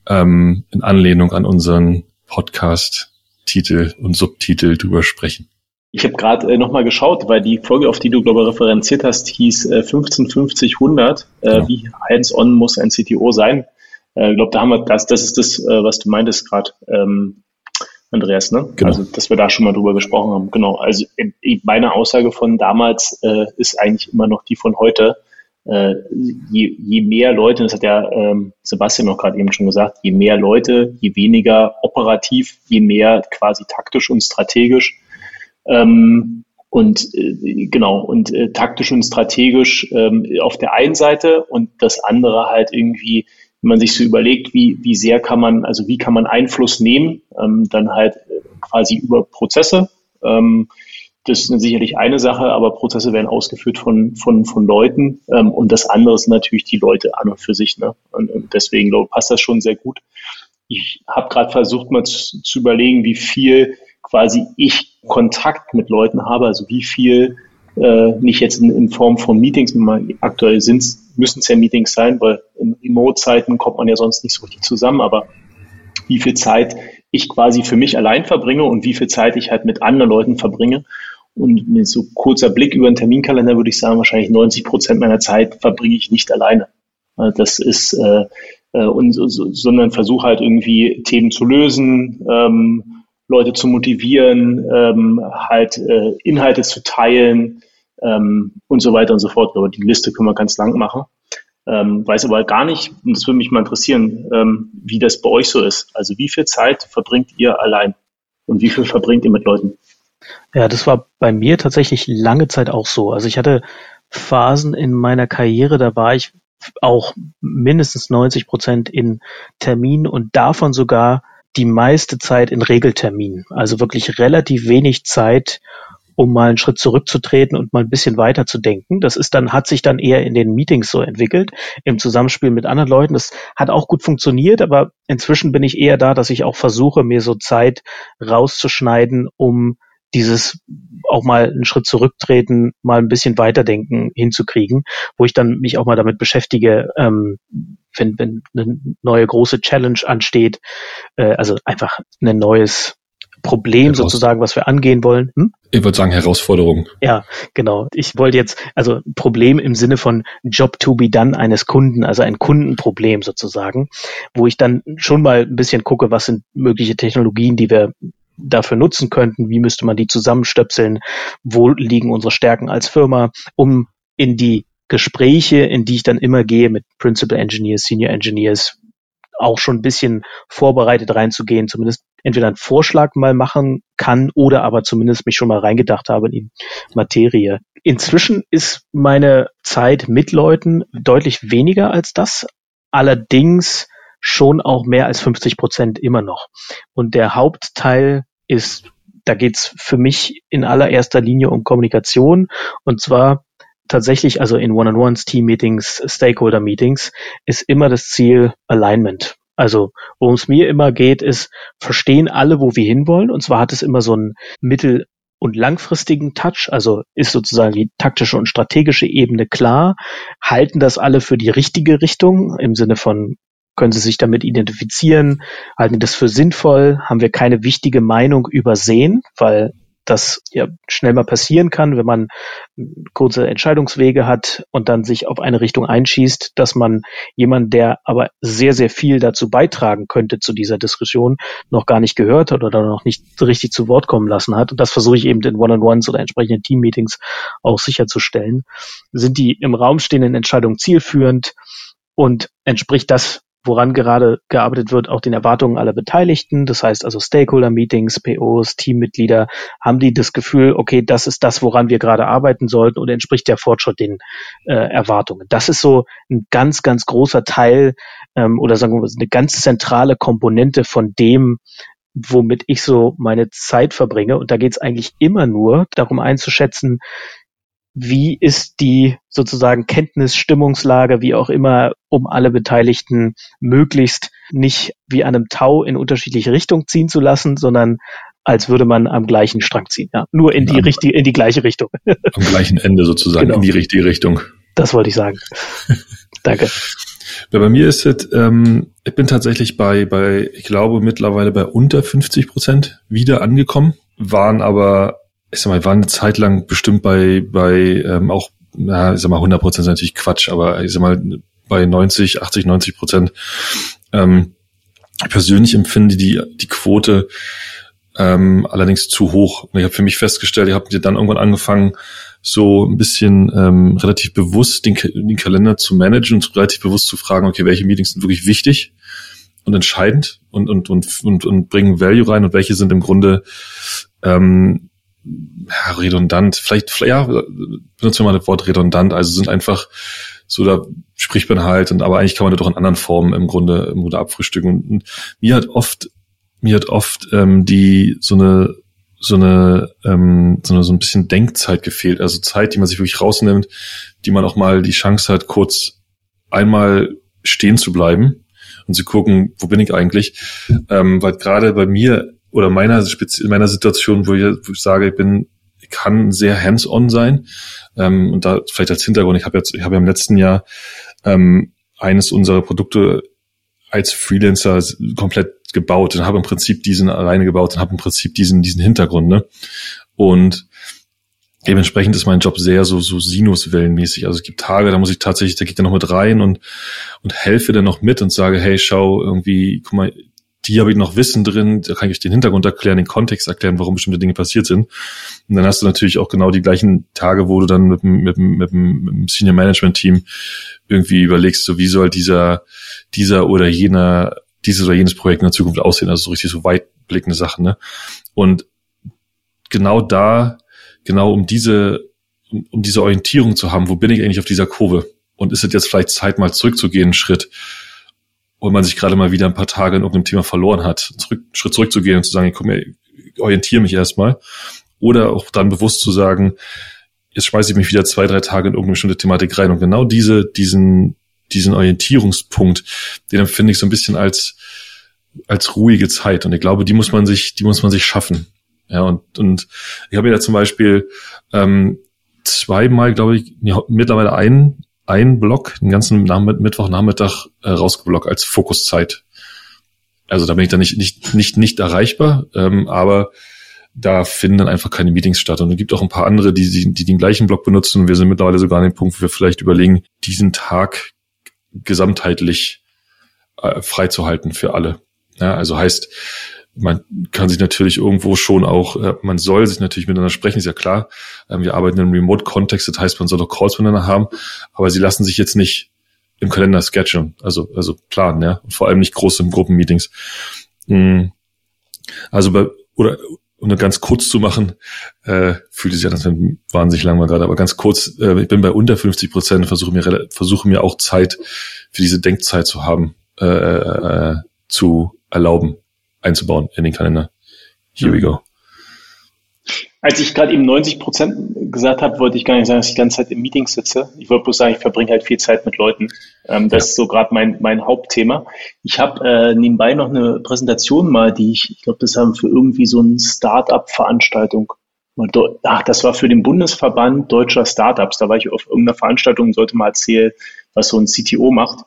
ähm, in Anlehnung an unseren Podcast-Titel und Subtitel drüber sprechen. Ich habe gerade äh, nochmal geschaut, weil die Folge, auf die du, glaube ich, referenziert hast, hieß äh, 1550 100. Äh, ja. Wie hands-on muss ein CTO sein? Äh, ich glaube, da haben wir das, das ist das, äh, was du meintest gerade, ähm, Andreas, ne? Genau. Also, dass wir da schon mal drüber gesprochen haben. Genau. Also meine Aussage von damals äh, ist eigentlich immer noch die von heute. Äh, je, je mehr Leute, das hat ja ähm, Sebastian noch gerade eben schon gesagt, je mehr Leute, je weniger operativ, je mehr quasi taktisch und strategisch ähm, und äh, genau, und äh, taktisch und strategisch ähm, auf der einen Seite und das andere halt irgendwie, wenn man sich so überlegt, wie, wie sehr kann man, also wie kann man Einfluss nehmen, ähm, dann halt äh, quasi über Prozesse. Ähm, das ist sicherlich eine Sache, aber Prozesse werden ausgeführt von, von, von Leuten ähm, und das andere ist natürlich die Leute an und für sich. Ne? Und, und deswegen glaube passt das schon sehr gut. Ich habe gerade versucht, mal zu, zu überlegen, wie viel quasi ich Kontakt mit Leuten habe, also wie viel äh, nicht jetzt in, in Form von Meetings, aktuell sind müssen es ja Meetings sein, weil in Remote-Zeiten kommt man ja sonst nicht so richtig zusammen, aber wie viel Zeit ich quasi für mich allein verbringe und wie viel Zeit ich halt mit anderen Leuten verbringe. Und mit so kurzer Blick über den Terminkalender würde ich sagen, wahrscheinlich 90 Prozent meiner Zeit verbringe ich nicht alleine. Das ist, äh, äh, und, so, sondern versuche halt irgendwie Themen zu lösen, ähm, Leute zu motivieren, ähm, halt äh, Inhalte zu teilen ähm, und so weiter und so fort. Aber die Liste können wir ganz lang machen. Ähm, weiß aber gar nicht, und das würde mich mal interessieren, ähm, wie das bei euch so ist. Also wie viel Zeit verbringt ihr allein und wie viel verbringt ihr mit Leuten? Ja, das war bei mir tatsächlich lange Zeit auch so. Also ich hatte Phasen in meiner Karriere, da war ich auch mindestens 90 Prozent in Terminen und davon sogar die meiste Zeit in Regelterminen. Also wirklich relativ wenig Zeit, um mal einen Schritt zurückzutreten und mal ein bisschen weiter zu denken. Das ist dann, hat sich dann eher in den Meetings so entwickelt, im Zusammenspiel mit anderen Leuten. Das hat auch gut funktioniert, aber inzwischen bin ich eher da, dass ich auch versuche, mir so Zeit rauszuschneiden, um dieses auch mal einen Schritt zurücktreten, mal ein bisschen weiterdenken hinzukriegen, wo ich dann mich auch mal damit beschäftige, ähm, wenn, wenn eine neue große Challenge ansteht, äh, also einfach ein neues Problem Heraus sozusagen, was wir angehen wollen. Hm? Ich würde sagen Herausforderung. Ja, genau. Ich wollte jetzt, also Problem im Sinne von Job to be done eines Kunden, also ein Kundenproblem sozusagen, wo ich dann schon mal ein bisschen gucke, was sind mögliche Technologien, die wir dafür nutzen könnten, wie müsste man die zusammenstöpseln, wo liegen unsere Stärken als Firma, um in die Gespräche, in die ich dann immer gehe mit Principal Engineers, Senior Engineers, auch schon ein bisschen vorbereitet reinzugehen, zumindest entweder einen Vorschlag mal machen kann oder aber zumindest mich schon mal reingedacht habe in die Materie. Inzwischen ist meine Zeit mit Leuten deutlich weniger als das. Allerdings schon auch mehr als 50 Prozent immer noch. Und der Hauptteil ist, da geht's für mich in allererster Linie um Kommunikation und zwar tatsächlich, also in One-on-Ones, Team-Meetings, Stakeholder-Meetings, ist immer das Ziel Alignment. Also worum es mir immer geht, ist, verstehen alle, wo wir hinwollen. Und zwar hat es immer so einen mittel- und langfristigen Touch, also ist sozusagen die taktische und strategische Ebene klar, halten das alle für die richtige Richtung im Sinne von können Sie sich damit identifizieren? Halten das für sinnvoll? Haben wir keine wichtige Meinung übersehen? Weil das ja schnell mal passieren kann, wenn man kurze Entscheidungswege hat und dann sich auf eine Richtung einschießt, dass man jemand, der aber sehr, sehr viel dazu beitragen könnte zu dieser Diskussion, noch gar nicht gehört hat oder noch nicht richtig zu Wort kommen lassen hat. Und das versuche ich eben in One-on-Ones oder entsprechenden Team-Meetings auch sicherzustellen. Sind die im Raum stehenden Entscheidungen zielführend und entspricht das woran gerade gearbeitet wird, auch den Erwartungen aller Beteiligten. Das heißt also Stakeholder-Meetings, POs, Teammitglieder, haben die das Gefühl, okay, das ist das, woran wir gerade arbeiten sollten oder entspricht der Fortschritt den äh, Erwartungen. Das ist so ein ganz, ganz großer Teil ähm, oder sagen wir mal eine ganz zentrale Komponente von dem, womit ich so meine Zeit verbringe. Und da geht es eigentlich immer nur darum einzuschätzen, wie ist die sozusagen Kenntnis, Stimmungslage, wie auch immer, um alle Beteiligten möglichst nicht wie einem Tau in unterschiedliche Richtungen ziehen zu lassen, sondern als würde man am gleichen Strang ziehen. Ja, nur in die am, richtige, in die gleiche Richtung. Am gleichen Ende sozusagen, genau. in die richtige Richtung. Das wollte ich sagen. Danke. Ja, bei mir ist es, ähm, ich bin tatsächlich bei, bei, ich glaube, mittlerweile bei unter 50 Prozent wieder angekommen, waren aber, ich sag mal, waren eine Zeit lang bestimmt bei, bei ähm, auch, na, ich sag mal, 100 Prozent ist natürlich Quatsch, aber ich sag mal, bei 90, 80, 90 Prozent. Ähm, ich persönlich empfinde die, die Quote ähm, allerdings zu hoch. Und ich habe für mich festgestellt, ich habe dann irgendwann angefangen, so ein bisschen ähm, relativ bewusst den, den Kalender zu managen und relativ bewusst zu fragen, okay, welche Meetings sind wirklich wichtig und entscheidend und, und, und, und, und bringen Value rein und welche sind im Grunde ähm, ja, redundant. Vielleicht, ja, benutzen wir mal das Wort redundant, also sind einfach so, da spricht man halt, und aber eigentlich kann man das doch in anderen Formen im Grunde, im Grunde abfrühstücken. Und, und mir hat oft, mir hat oft ähm, die so eine so eine, ähm, so eine so ein bisschen Denkzeit gefehlt, also Zeit, die man sich wirklich rausnimmt, die man auch mal die Chance hat, kurz einmal stehen zu bleiben und zu gucken, wo bin ich eigentlich, ähm, weil gerade bei mir oder meiner meiner Situation, wo ich, wo ich sage, ich bin, ich kann sehr hands-on sein ähm, und da vielleicht als Hintergrund, ich habe jetzt, ich habe ja im letzten Jahr ähm, eines unserer Produkte als Freelancer komplett gebaut und habe im Prinzip diesen alleine gebaut und habe im Prinzip diesen, diesen Hintergrund, ne? Und dementsprechend ist mein Job sehr so, so Sinuswellenmäßig. Also es gibt Tage, da muss ich tatsächlich, da geht er noch mit rein und, und helfe dann noch mit und sage, hey, schau, irgendwie, guck mal, die habe ich noch Wissen drin, da kann ich den Hintergrund erklären, den Kontext erklären, warum bestimmte Dinge passiert sind. Und dann hast du natürlich auch genau die gleichen Tage, wo du dann mit, mit, mit, mit dem Senior Management Team irgendwie überlegst, so wie soll dieser, dieser oder jener dieses oder jenes Projekt in der Zukunft aussehen. Also so richtig so weitblickende Sachen. Ne? Und genau da, genau um diese, um diese Orientierung zu haben, wo bin ich eigentlich auf dieser Kurve? Und ist es jetzt vielleicht Zeit, mal zurückzugehen, einen Schritt, wo man sich gerade mal wieder ein paar Tage in irgendeinem Thema verloren hat, zurück, Schritt zurückzugehen und zu sagen, ich, komm, ich orientiere mich erstmal. Oder auch dann bewusst zu sagen, jetzt schmeiße ich mich wieder zwei, drei Tage in irgendeine bestimmte Thematik rein. Und genau diese, diesen, diesen Orientierungspunkt, den empfinde ich so ein bisschen als, als ruhige Zeit. Und ich glaube, die muss man sich, die muss man sich schaffen. Ja, und, und ich habe mir da zum Beispiel ähm, zweimal, glaube ich, mittlerweile einen, einen Block, den ganzen Nachmitt Mittwochnachmittag äh, rausgeblockt als Fokuszeit. Also da bin ich dann nicht, nicht, nicht, nicht erreichbar, ähm, aber da finden dann einfach keine Meetings statt. Und es gibt auch ein paar andere, die, die, den gleichen Block benutzen. Wir sind mittlerweile sogar an dem Punkt, wo wir vielleicht überlegen, diesen Tag gesamtheitlich äh, freizuhalten für alle. Ja, also heißt, man kann sich natürlich irgendwo schon auch, äh, man soll sich natürlich miteinander sprechen, ist ja klar. Ähm, wir arbeiten im Remote-Kontext, das heißt, man soll doch Calls miteinander haben, aber sie lassen sich jetzt nicht im Kalender sketchen, also, also planen, ja, und vor allem nicht große Gruppenmeetings. Mhm. Also bei, oder um das ganz kurz zu machen, äh, fühlt sich ja das wahnsinnig lang mal gerade, aber ganz kurz, äh, ich bin bei unter 50 Prozent, versuche mir, versuche mir auch Zeit für diese Denkzeit zu haben, äh, äh, zu erlauben, einzubauen in den Kalender. Here we go. Als ich gerade eben 90 Prozent gesagt habe, wollte ich gar nicht sagen, dass ich die ganze Zeit im Meeting sitze. Ich wollte bloß sagen, ich verbringe halt viel Zeit mit Leuten. Ähm, das ja. ist so gerade mein, mein Hauptthema. Ich habe äh, nebenbei noch eine Präsentation mal, die ich, ich glaube, das haben für irgendwie so eine Start-up-Veranstaltung. Ach, das war für den Bundesverband deutscher Startups. Da war ich auf irgendeiner Veranstaltung und sollte mal erzählen, was so ein CTO macht.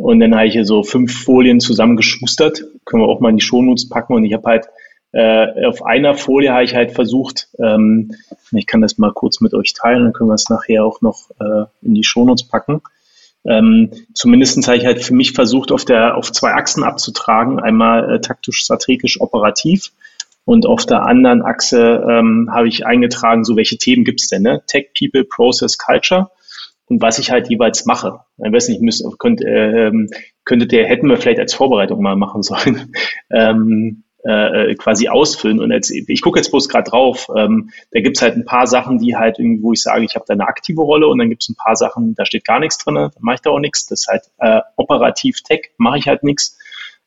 Und dann habe ich hier so fünf Folien zusammengeschustert. Können wir auch mal in die Shownotes packen. Und ich habe halt äh, auf einer Folie habe ich halt versucht, ähm, ich kann das mal kurz mit euch teilen, dann können wir es nachher auch noch äh, in die Shownotes packen. Ähm, zumindest habe ich halt für mich versucht, auf der auf zwei Achsen abzutragen, einmal äh, taktisch, strategisch, operativ und auf der anderen Achse ähm, habe ich eingetragen, so welche Themen gibt's denn, ne? Tech, People, Process, Culture und was ich halt jeweils mache. Ich weiß nicht, müsst, könnt, äh, könntet ihr, hätten wir vielleicht als Vorbereitung mal machen sollen. ähm, äh, quasi ausfüllen. Und jetzt, ich gucke jetzt bloß gerade drauf, ähm, da gibt's halt ein paar Sachen, die halt irgendwie, wo ich sage, ich habe da eine aktive Rolle und dann gibt's ein paar Sachen, da steht gar nichts drin, da mache ich da auch nichts. Das ist halt äh, operativ Tech, mache ich halt nichts.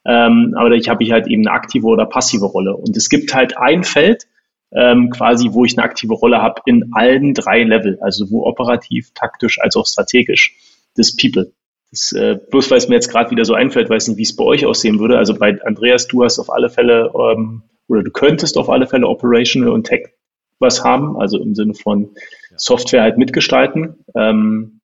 Ähm, aber ich habe ich halt eben eine aktive oder passive Rolle. Und es gibt halt ein Feld, ähm, quasi, wo ich eine aktive Rolle habe in allen drei Level, also wo operativ, taktisch als auch strategisch. Das People. Das, äh, bloß weil es mir jetzt gerade wieder so einfällt, weiß nicht, wie es bei euch aussehen würde. Also bei Andreas, du hast auf alle Fälle ähm, oder du könntest auf alle Fälle Operational und Tech was haben, also im Sinne von Software halt mitgestalten. Ähm,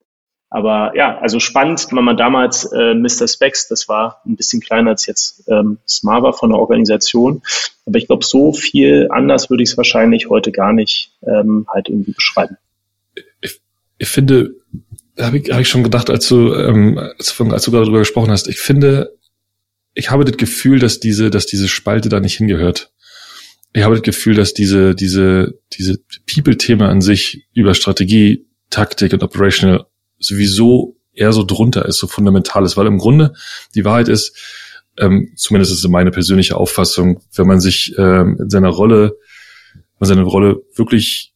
aber ja, also spannend, wenn man damals äh, Mr. Specs, das war ein bisschen kleiner als jetzt ähm, Smava von der Organisation. Aber ich glaube, so viel anders würde ich es wahrscheinlich heute gar nicht ähm, halt irgendwie beschreiben. Ich, ich finde, habe ich, hab ich schon gedacht, als du, ähm, als, als du gerade darüber gesprochen hast, ich finde, ich habe das Gefühl, dass diese, dass diese Spalte da nicht hingehört. Ich habe das Gefühl, dass diese, diese, diese People-Thema an sich über Strategie, Taktik und Operational sowieso eher so drunter ist, so fundamental ist, weil im Grunde die Wahrheit ist, ähm, zumindest ist meine persönliche Auffassung, wenn man sich ähm, in seiner Rolle, wenn man seine Rolle wirklich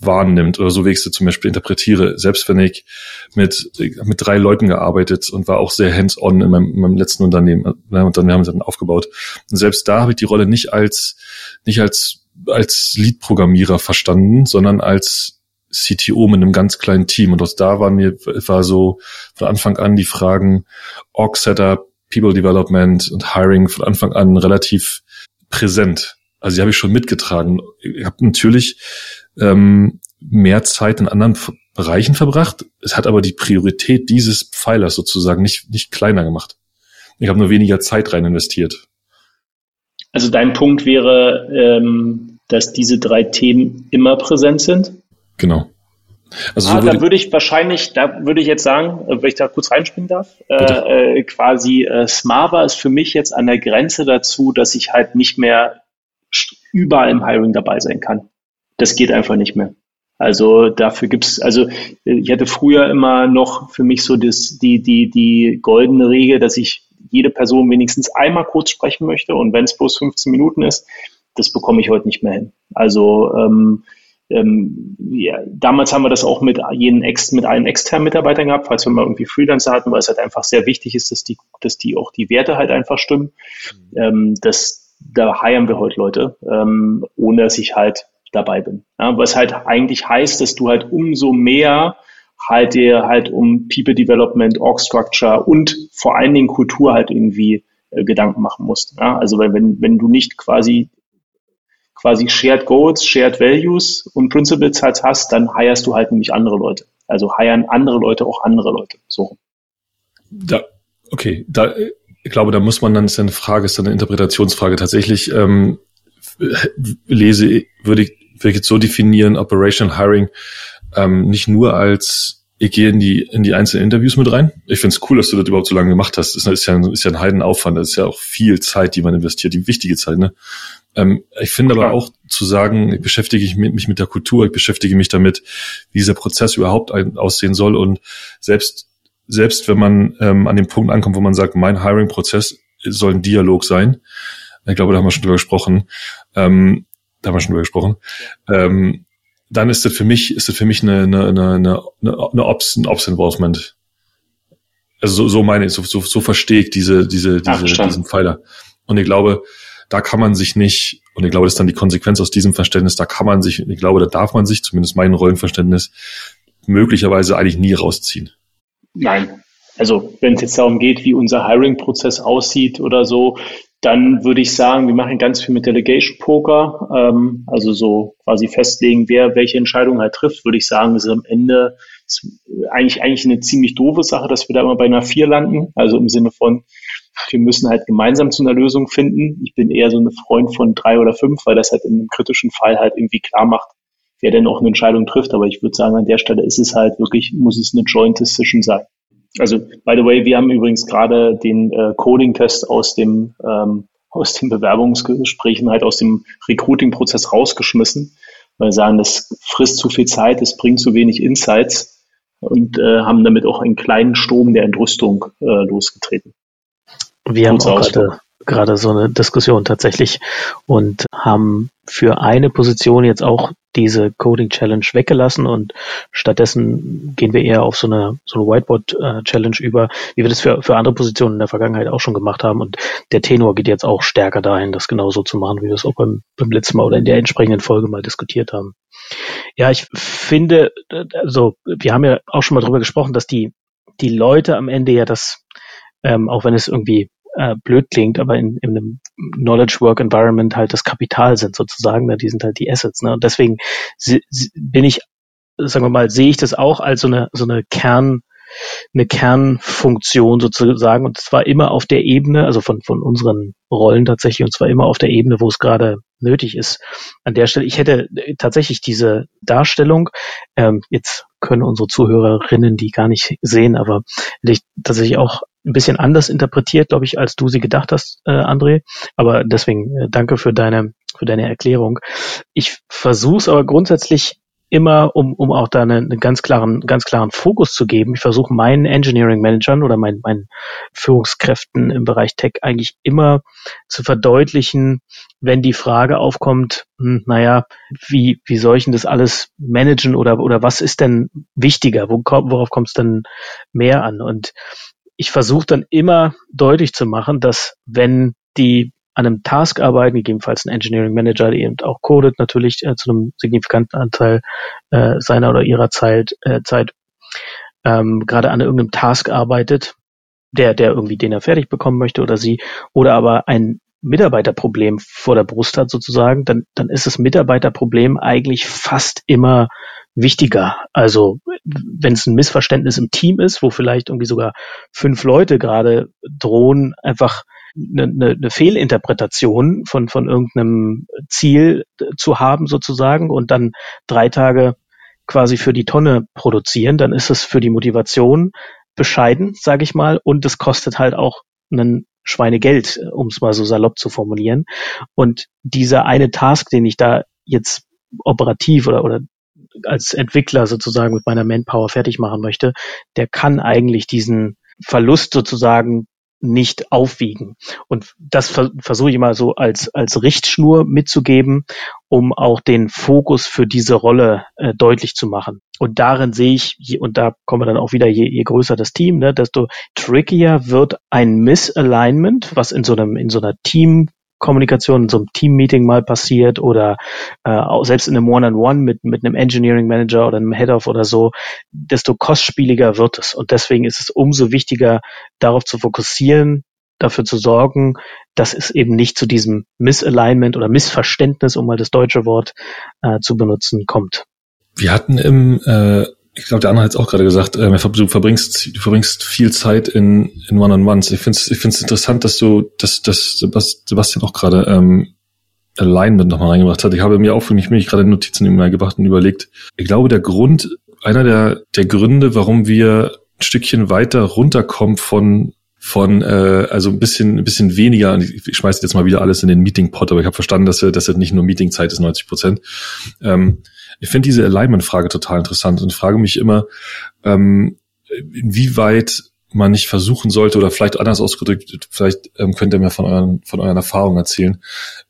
wahrnimmt oder so wie ich sie zum Beispiel interpretiere, selbst wenn ich mit, mit drei Leuten gearbeitet und war auch sehr hands-on in meinem, in meinem letzten Unternehmen und dann haben wir dann aufgebaut. Und selbst da habe ich die Rolle nicht als, nicht als, als Lead-Programmierer verstanden, sondern als CTO mit einem ganz kleinen Team. Und aus da waren mir, war so von Anfang an die Fragen Org Setup, People Development und Hiring von Anfang an relativ präsent. Also die habe ich schon mitgetragen. Ich habe natürlich ähm, mehr Zeit in anderen Bereichen verbracht. Es hat aber die Priorität dieses Pfeilers sozusagen nicht, nicht kleiner gemacht. Ich habe nur weniger Zeit rein investiert. Also dein Punkt wäre, ähm, dass diese drei Themen immer präsent sind? Genau. Also so ah, würde da würde ich wahrscheinlich, da würde ich jetzt sagen, äh, wenn ich da kurz reinspringen darf, äh, äh, quasi äh, Smava ist für mich jetzt an der Grenze dazu, dass ich halt nicht mehr überall im Hiring dabei sein kann. Das geht einfach nicht mehr. Also dafür gibt's, also ich hatte früher immer noch für mich so das, die, die, die goldene Regel, dass ich jede Person wenigstens einmal kurz sprechen möchte und wenn es bloß 15 Minuten ist, das bekomme ich heute nicht mehr hin. Also ähm, ähm, ja, damals haben wir das auch mit jeden Ex, mit allen externen Mitarbeitern gehabt, falls wir mal irgendwie Freelancer hatten, weil es halt einfach sehr wichtig ist, dass die, dass die auch die Werte halt einfach stimmen. Mhm. Ähm, das, da heiern wir heute Leute, ähm, ohne dass ich halt dabei bin. Ja, was halt eigentlich heißt, dass du halt umso mehr halt dir halt um People Development, Org Structure und vor allen Dingen Kultur halt irgendwie äh, Gedanken machen musst. Ja, also wenn, wenn du nicht quasi quasi Shared Goals, Shared Values und Principles halt hast, dann heierst du halt nämlich andere Leute. Also heiern andere Leute auch andere Leute. So. Da, okay, da, ich glaube, da muss man dann, ist eine Frage, ist eine Interpretationsfrage. Tatsächlich ähm, lese, würde ich, würde ich jetzt so definieren, Operational Hiring ähm, nicht nur als ich gehe in die, in die einzelnen Interviews mit rein. Ich finde es cool, dass du das überhaupt so lange gemacht hast. Das ist ja, ist ja ein Heidenaufwand. Das ist ja auch viel Zeit, die man investiert, die wichtige Zeit. Ne? Ähm, ich finde aber auch zu sagen, ich beschäftige mich mit der Kultur, ich beschäftige mich damit, wie dieser Prozess überhaupt aussehen soll. Und selbst, selbst wenn man ähm, an dem Punkt ankommt, wo man sagt, mein Hiring-Prozess soll ein Dialog sein, ich glaube, da haben wir schon drüber gesprochen, ähm, da haben wir schon drüber gesprochen, ähm, dann ist das für mich, ist das für mich eine, eine, eine, eine, eine Ops, ein Ops-Involvement. Also so, so meine ich, so, so, so verstehe ich diese, diese, diese, Ach, diesen Pfeiler. Und ich glaube, da kann man sich nicht, und ich glaube, das ist dann die Konsequenz aus diesem Verständnis, da kann man sich, ich glaube, da darf man sich, zumindest mein Rollenverständnis, möglicherweise eigentlich nie rausziehen. Nein. Also wenn es jetzt darum geht, wie unser Hiring-Prozess aussieht oder so, dann würde ich sagen, wir machen ganz viel mit Delegation Poker, ähm, also so quasi festlegen, wer welche Entscheidung halt trifft, würde ich sagen, ist am Ende ist eigentlich, eigentlich eine ziemlich doofe Sache, dass wir da immer bei einer vier landen, also im Sinne von, wir müssen halt gemeinsam zu einer Lösung finden. Ich bin eher so ein Freund von drei oder fünf, weil das halt in einem kritischen Fall halt irgendwie klar macht, wer denn auch eine Entscheidung trifft. Aber ich würde sagen, an der Stelle ist es halt wirklich, muss es eine Joint Decision sein. Also, by the way, wir haben übrigens gerade den äh, Coding-Test aus dem, ähm, aus den Bewerbungsgesprächen, halt aus dem Recruiting-Prozess rausgeschmissen, weil wir sagen, das frisst zu viel Zeit, es bringt zu wenig Insights und äh, haben damit auch einen kleinen Strom der Entrüstung äh, losgetreten. Wir haben auch gerade, gerade so eine Diskussion tatsächlich und haben für eine Position jetzt auch diese Coding Challenge weggelassen und stattdessen gehen wir eher auf so eine, so eine Whiteboard äh, Challenge über, wie wir das für, für andere Positionen in der Vergangenheit auch schon gemacht haben. Und der Tenor geht jetzt auch stärker dahin, das genauso zu machen, wie wir es auch beim, beim letzten Mal oder in der entsprechenden Folge mal diskutiert haben. Ja, ich finde, also wir haben ja auch schon mal drüber gesprochen, dass die, die Leute am Ende ja das, ähm, auch wenn es irgendwie äh, blöd klingt, aber in, in einem Knowledge Work Environment halt das Kapital sind sozusagen, ne? die sind halt die Assets. Ne? Und deswegen bin ich, sagen wir mal, sehe ich das auch als so eine, so eine Kern, eine Kernfunktion sozusagen und zwar immer auf der Ebene, also von, von unseren Rollen tatsächlich und zwar immer auf der Ebene, wo es gerade nötig ist. An der Stelle, ich hätte tatsächlich diese Darstellung, ähm, jetzt können unsere Zuhörerinnen die gar nicht sehen, aber hätte ich tatsächlich auch ein bisschen anders interpretiert, glaube ich, als du sie gedacht hast, äh, André. Aber deswegen äh, danke für deine für deine Erklärung. Ich versuche es aber grundsätzlich immer, um, um auch da einen, einen ganz klaren, ganz klaren Fokus zu geben. Ich versuche meinen Engineering Managern oder meinen, meinen Führungskräften im Bereich Tech eigentlich immer zu verdeutlichen, wenn die Frage aufkommt, hm, naja, wie, wie soll ich denn das alles managen oder, oder was ist denn wichtiger? Wo, worauf kommt es denn mehr an? Und ich versuche dann immer deutlich zu machen, dass wenn die an einem Task arbeiten, gegebenenfalls ein Engineering Manager, der eben auch codet, natürlich äh, zu einem signifikanten Anteil äh, seiner oder ihrer Zeit, äh, Zeit ähm, gerade an irgendeinem Task arbeitet, der, der irgendwie den er fertig bekommen möchte oder sie, oder aber ein Mitarbeiterproblem vor der Brust hat sozusagen, dann, dann ist das Mitarbeiterproblem eigentlich fast immer wichtiger. Also wenn es ein Missverständnis im Team ist, wo vielleicht irgendwie sogar fünf Leute gerade drohen, einfach eine, eine, eine Fehlinterpretation von, von irgendeinem Ziel zu haben sozusagen und dann drei Tage quasi für die Tonne produzieren, dann ist es für die Motivation bescheiden, sage ich mal, und es kostet halt auch einen Schweinegeld, um es mal so salopp zu formulieren. Und dieser eine Task, den ich da jetzt operativ oder, oder als Entwickler sozusagen mit meiner Manpower fertig machen möchte, der kann eigentlich diesen Verlust sozusagen nicht aufwiegen. Und das ver versuche ich immer so als, als Richtschnur mitzugeben, um auch den Fokus für diese Rolle äh, deutlich zu machen. Und darin sehe ich, und da kommen wir dann auch wieder, je, je größer das Team, ne, desto trickier wird ein Misalignment, was in so einem, in so einer Team Kommunikation in so einem Team-Meeting mal passiert oder äh, auch selbst in einem One-on-One mit, mit einem Engineering Manager oder einem Head-Off oder so, desto kostspieliger wird es. Und deswegen ist es umso wichtiger, darauf zu fokussieren, dafür zu sorgen, dass es eben nicht zu diesem Misalignment oder Missverständnis, um mal das deutsche Wort äh, zu benutzen, kommt. Wir hatten im äh, ich glaube, der andere hat es auch gerade gesagt, äh, du verbringst, du verbringst viel Zeit in, in One-on-Ones. Ich finde es ich find's interessant, dass du, dass, dass Sebastian auch gerade ähm, Alignment nochmal reingebracht hat. Ich habe mir auch für mich, mich gerade Notizen immer gebracht und überlegt. Ich glaube, der Grund, einer der, der Gründe, warum wir ein Stückchen weiter runterkommen von von äh, also ein bisschen ein bisschen weniger ich schmeiße jetzt mal wieder alles in den Meeting Pot aber ich habe verstanden dass er dass er nicht nur Meeting Zeit ist 90 Prozent ähm, ich finde diese Alignment-Frage total interessant und frage mich immer, ähm, inwieweit man nicht versuchen sollte, oder vielleicht anders ausgedrückt, vielleicht ähm, könnt ihr mir von euren, von euren Erfahrungen erzählen,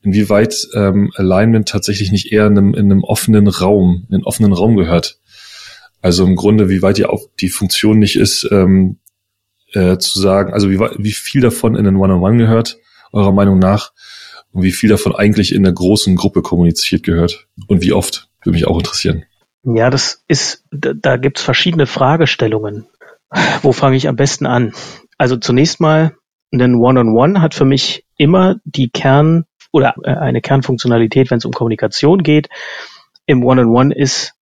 inwieweit ähm, Alignment tatsächlich nicht eher in einem, in einem offenen Raum, in einen offenen Raum gehört. Also im Grunde, wie weit ihr auch die Funktion nicht ist, ähm, äh, zu sagen, also wie, wie viel davon in den One-on-One -on -One gehört, eurer Meinung nach, und wie viel davon eigentlich in der großen Gruppe kommuniziert gehört und wie oft. Würde mich auch interessieren. Ja, das ist, da, da gibt es verschiedene Fragestellungen. Wo fange ich am besten an? Also zunächst mal, ein One-on-One hat für mich immer die Kern oder äh, eine Kernfunktionalität, wenn es um Kommunikation geht. Im One-on-One ist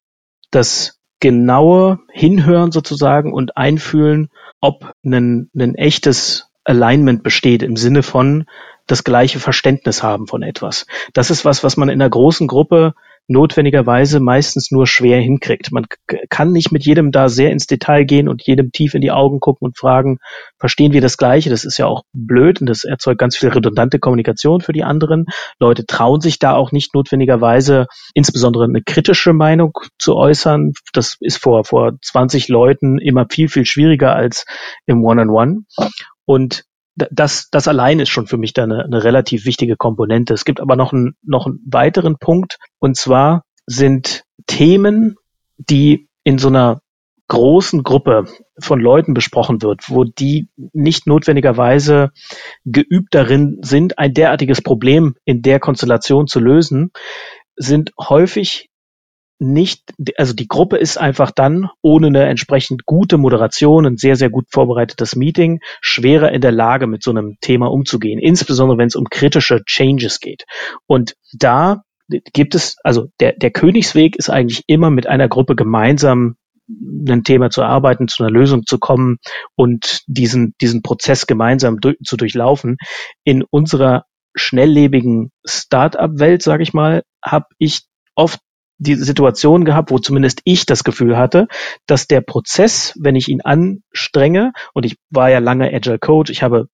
das genaue Hinhören sozusagen und Einfühlen, ob ein, ein echtes Alignment besteht im Sinne von das gleiche Verständnis haben von etwas. Das ist was, was man in einer großen Gruppe notwendigerweise meistens nur schwer hinkriegt. Man kann nicht mit jedem da sehr ins Detail gehen und jedem tief in die Augen gucken und fragen, verstehen wir das Gleiche? Das ist ja auch blöd und das erzeugt ganz viel redundante Kommunikation für die anderen. Leute trauen sich da auch nicht notwendigerweise insbesondere eine kritische Meinung zu äußern. Das ist vor, vor 20 Leuten immer viel, viel schwieriger als im One-on-One. -on -One. Und das, das allein ist schon für mich da eine, eine relativ wichtige Komponente. Es gibt aber noch einen, noch einen weiteren Punkt, und zwar sind Themen, die in so einer großen Gruppe von Leuten besprochen wird, wo die nicht notwendigerweise geübt darin sind, ein derartiges Problem in der Konstellation zu lösen, sind häufig nicht, also die Gruppe ist einfach dann ohne eine entsprechend gute Moderation, ein sehr, sehr gut vorbereitetes Meeting, schwerer in der Lage, mit so einem Thema umzugehen, insbesondere wenn es um kritische Changes geht. Und da gibt es, also der, der Königsweg ist eigentlich immer mit einer Gruppe gemeinsam ein Thema zu arbeiten, zu einer Lösung zu kommen und diesen, diesen Prozess gemeinsam durch, zu durchlaufen. In unserer schnelllebigen Start-up-Welt, sage ich mal, habe ich oft die Situation gehabt, wo zumindest ich das Gefühl hatte, dass der Prozess, wenn ich ihn anstrenge, und ich war ja lange Agile Coach, ich habe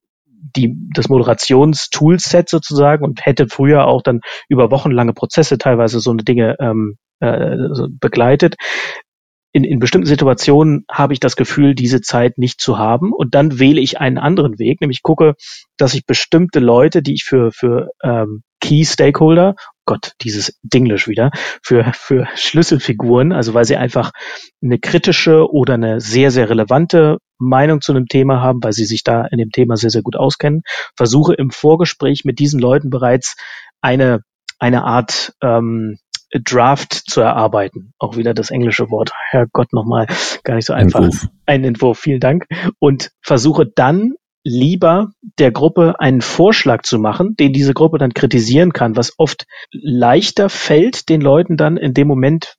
die, das Moderationstoolset sozusagen und hätte früher auch dann über wochenlange Prozesse teilweise so eine Dinge ähm, äh, begleitet. In, in bestimmten Situationen habe ich das Gefühl, diese Zeit nicht zu haben und dann wähle ich einen anderen Weg, nämlich gucke, dass ich bestimmte Leute, die ich für, für ähm, Key Stakeholder, Gott, dieses Dinglish wieder, für, für Schlüsselfiguren, also weil sie einfach eine kritische oder eine sehr, sehr relevante Meinung zu einem Thema haben, weil sie sich da in dem Thema sehr, sehr gut auskennen, versuche im Vorgespräch mit diesen Leuten bereits eine, eine Art ähm, Draft zu erarbeiten. Auch wieder das englische Wort. Herrgott nochmal, gar nicht so einfach. Entwurf. Ein Entwurf, vielen Dank. Und versuche dann lieber der Gruppe einen Vorschlag zu machen, den diese Gruppe dann kritisieren kann, was oft leichter fällt den Leuten dann in dem Moment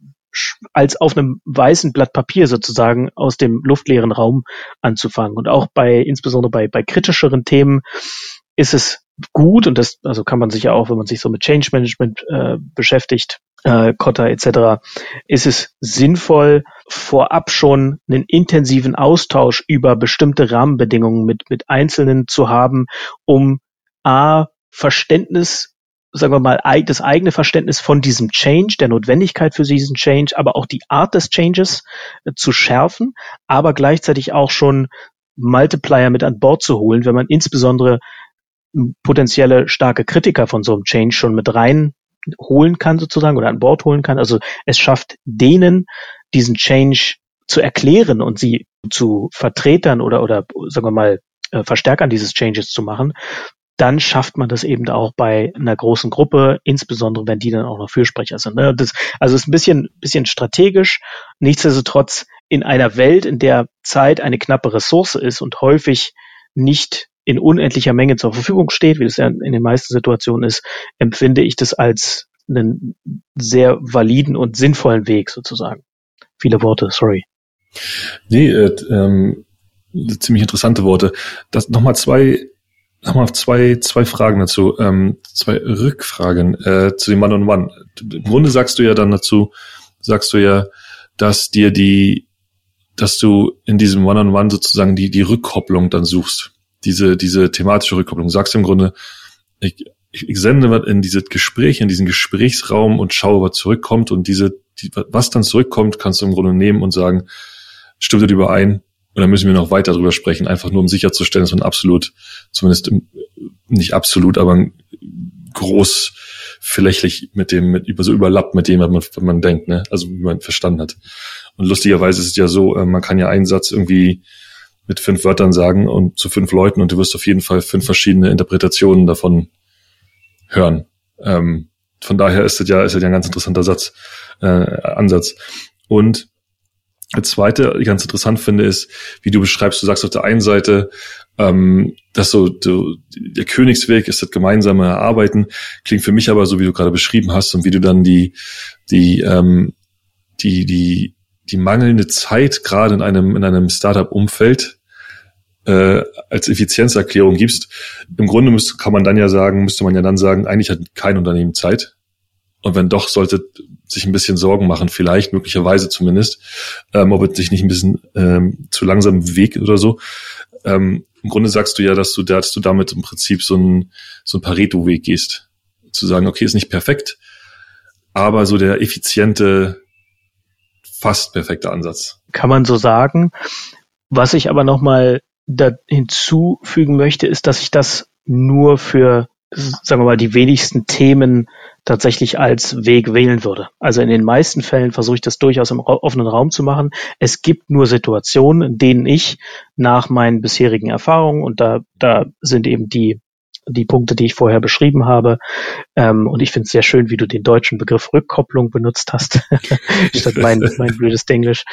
als auf einem weißen Blatt Papier sozusagen aus dem luftleeren Raum anzufangen. Und auch bei, insbesondere bei, bei kritischeren Themen ist es gut und das, also kann man sich ja auch, wenn man sich so mit Change Management äh, beschäftigt, äh, Kotta etc., ist es sinnvoll, vorab schon einen intensiven Austausch über bestimmte Rahmenbedingungen mit, mit Einzelnen zu haben, um A, Verständnis sagen wir mal, das eigene Verständnis von diesem Change, der Notwendigkeit für diesen Change, aber auch die Art des Changes äh, zu schärfen, aber gleichzeitig auch schon Multiplier mit an Bord zu holen, wenn man insbesondere potenzielle starke Kritiker von so einem Change schon mit rein holen kann sozusagen oder an Bord holen kann. Also es schafft denen diesen Change zu erklären und sie zu Vertretern oder oder sagen wir mal äh, Verstärkern dieses Changes zu machen, dann schafft man das eben auch bei einer großen Gruppe, insbesondere wenn die dann auch noch Fürsprecher sind. Ne? Das, also es ist ein bisschen, bisschen strategisch. Nichtsdestotrotz in einer Welt, in der Zeit eine knappe Ressource ist und häufig nicht in unendlicher Menge zur Verfügung steht, wie es ja in den meisten Situationen ist, empfinde ich das als einen sehr validen und sinnvollen Weg sozusagen. Viele Worte, sorry. Nee, äh, ähm, ziemlich interessante Worte. Das nochmal zwei, nochmal zwei, zwei Fragen dazu, ähm, zwei Rückfragen äh, zu dem One-on-One. -on -One. Im Grunde sagst du ja dann dazu, sagst du ja, dass dir die, dass du in diesem One-on-One -on -One sozusagen die, die Rückkopplung dann suchst diese, diese thematische Rückkopplung. Du sagst im Grunde, ich, ich sende was in dieses Gespräch, in diesen Gesprächsraum und schaue, was zurückkommt und diese, die, was dann zurückkommt, kannst du im Grunde nehmen und sagen, stimmt das überein? Und dann müssen wir noch weiter drüber sprechen, einfach nur um sicherzustellen, dass man absolut, zumindest nicht absolut, aber großflächig mit dem, mit, so überlappt mit dem, was man, was man denkt, ne? Also wie man verstanden hat. Und lustigerweise ist es ja so, äh, man kann ja einen Satz irgendwie mit fünf Wörtern sagen und zu fünf Leuten und du wirst auf jeden Fall fünf verschiedene Interpretationen davon hören. Ähm, von daher ist das ja, ist das ja ein ganz interessanter Satz, äh, Ansatz. Und das zweite, ich ganz interessant finde, ist, wie du beschreibst, du sagst auf der einen Seite, ähm, dass so du, der Königsweg ist das gemeinsame Arbeiten, klingt für mich aber so, wie du gerade beschrieben hast und wie du dann die, die, ähm, die, die, die mangelnde Zeit gerade in einem, in einem Startup-Umfeld äh, als Effizienzerklärung gibst. Im Grunde müsste, kann man dann ja sagen, müsste man ja dann sagen, eigentlich hat kein Unternehmen Zeit. Und wenn doch, sollte sich ein bisschen Sorgen machen, vielleicht, möglicherweise zumindest, ähm, ob es sich nicht ein bisschen ähm, zu langsam bewegt oder so. Ähm, Im Grunde sagst du ja, dass du, dass du damit im Prinzip so ein, so ein Pareto-Weg gehst. Zu sagen, okay, ist nicht perfekt, aber so der effiziente, fast perfekte Ansatz. Kann man so sagen. Was ich aber nochmal da hinzufügen möchte, ist, dass ich das nur für, sagen wir mal, die wenigsten Themen tatsächlich als Weg wählen würde. Also in den meisten Fällen versuche ich das durchaus im offenen Raum zu machen. Es gibt nur Situationen, in denen ich nach meinen bisherigen Erfahrungen, und da, da sind eben die die Punkte, die ich vorher beschrieben habe. Ähm, und ich finde es sehr schön, wie du den deutschen Begriff Rückkopplung benutzt hast, statt mein, mein blödes Englisch.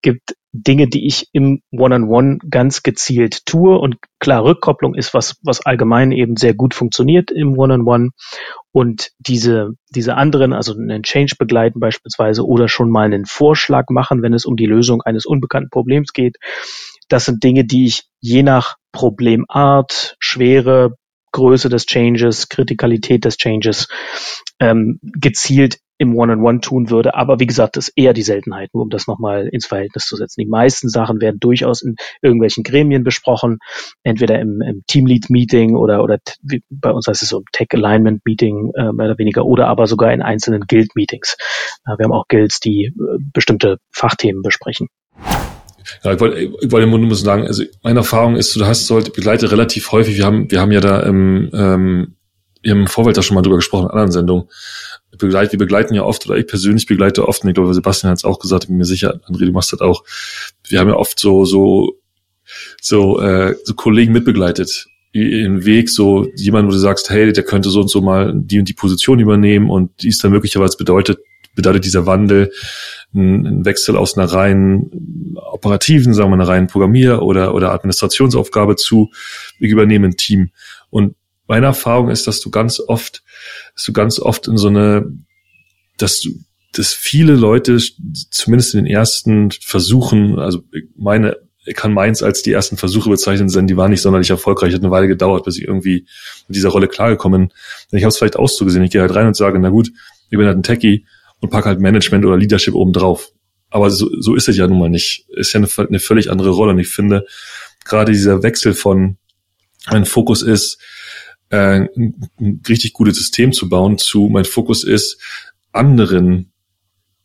Gibt Dinge, die ich im One-on-One -on -One ganz gezielt tue. Und klar, Rückkopplung ist was, was allgemein eben sehr gut funktioniert im One-on-One. -on -One. Und diese, diese anderen, also einen Change begleiten beispielsweise oder schon mal einen Vorschlag machen, wenn es um die Lösung eines unbekannten Problems geht. Das sind Dinge, die ich je nach Problemart, Schwere, Größe des Changes, Kritikalität des Changes ähm, gezielt im One-on-One -on -One tun würde. Aber wie gesagt, das ist eher die Seltenheit, nur um das nochmal ins Verhältnis zu setzen. Die meisten Sachen werden durchaus in irgendwelchen Gremien besprochen, entweder im, im Teamlead-Meeting oder, oder bei uns heißt es so Tech-Alignment-Meeting äh, mehr oder weniger oder aber sogar in einzelnen Guild-Meetings. Äh, wir haben auch Guilds, die äh, bestimmte Fachthemen besprechen. Ja, ich wollte, ich wollte nur sagen, also meine Erfahrung ist, du hast sollte begleite relativ häufig. Wir haben, wir haben ja da im, ähm, wir haben im Vorfeld da schon mal drüber gesprochen in anderen Sendungen. Begleit, wir begleiten ja oft, oder ich persönlich begleite oft, und ich glaube, Sebastian hat es auch gesagt, bin mir sicher, André, du machst das auch. Wir haben ja oft so, so, so, äh, so Kollegen mitbegleitet im Weg, so jemand, wo du sagst, hey, der könnte so und so mal die und die Position übernehmen und dies dann möglicherweise bedeutet, bedeutet dieser Wandel ein, Wechsel aus einer reinen operativen, sagen wir, einer reinen Programmier- oder, oder Administrationsaufgabe zu, ich übernehme ein Team. Und meine Erfahrung ist, dass du ganz oft, dass du ganz oft in so eine, dass du, dass viele Leute, zumindest in den ersten Versuchen, also meine, ich kann meins als die ersten Versuche bezeichnen, denn die waren nicht sonderlich erfolgreich, hat eine Weile gedauert, bis ich irgendwie mit dieser Rolle klargekommen bin. Ich habe es vielleicht auszugesehen. Ich gehe halt rein und sage, na gut, ich bin halt ein Techie, und pack halt Management oder Leadership oben drauf. Aber so, so ist es ja nun mal nicht. Ist ja eine, eine völlig andere Rolle. Und ich finde, gerade dieser Wechsel von mein Fokus ist, äh, ein richtig gutes System zu bauen, zu mein Fokus ist, anderen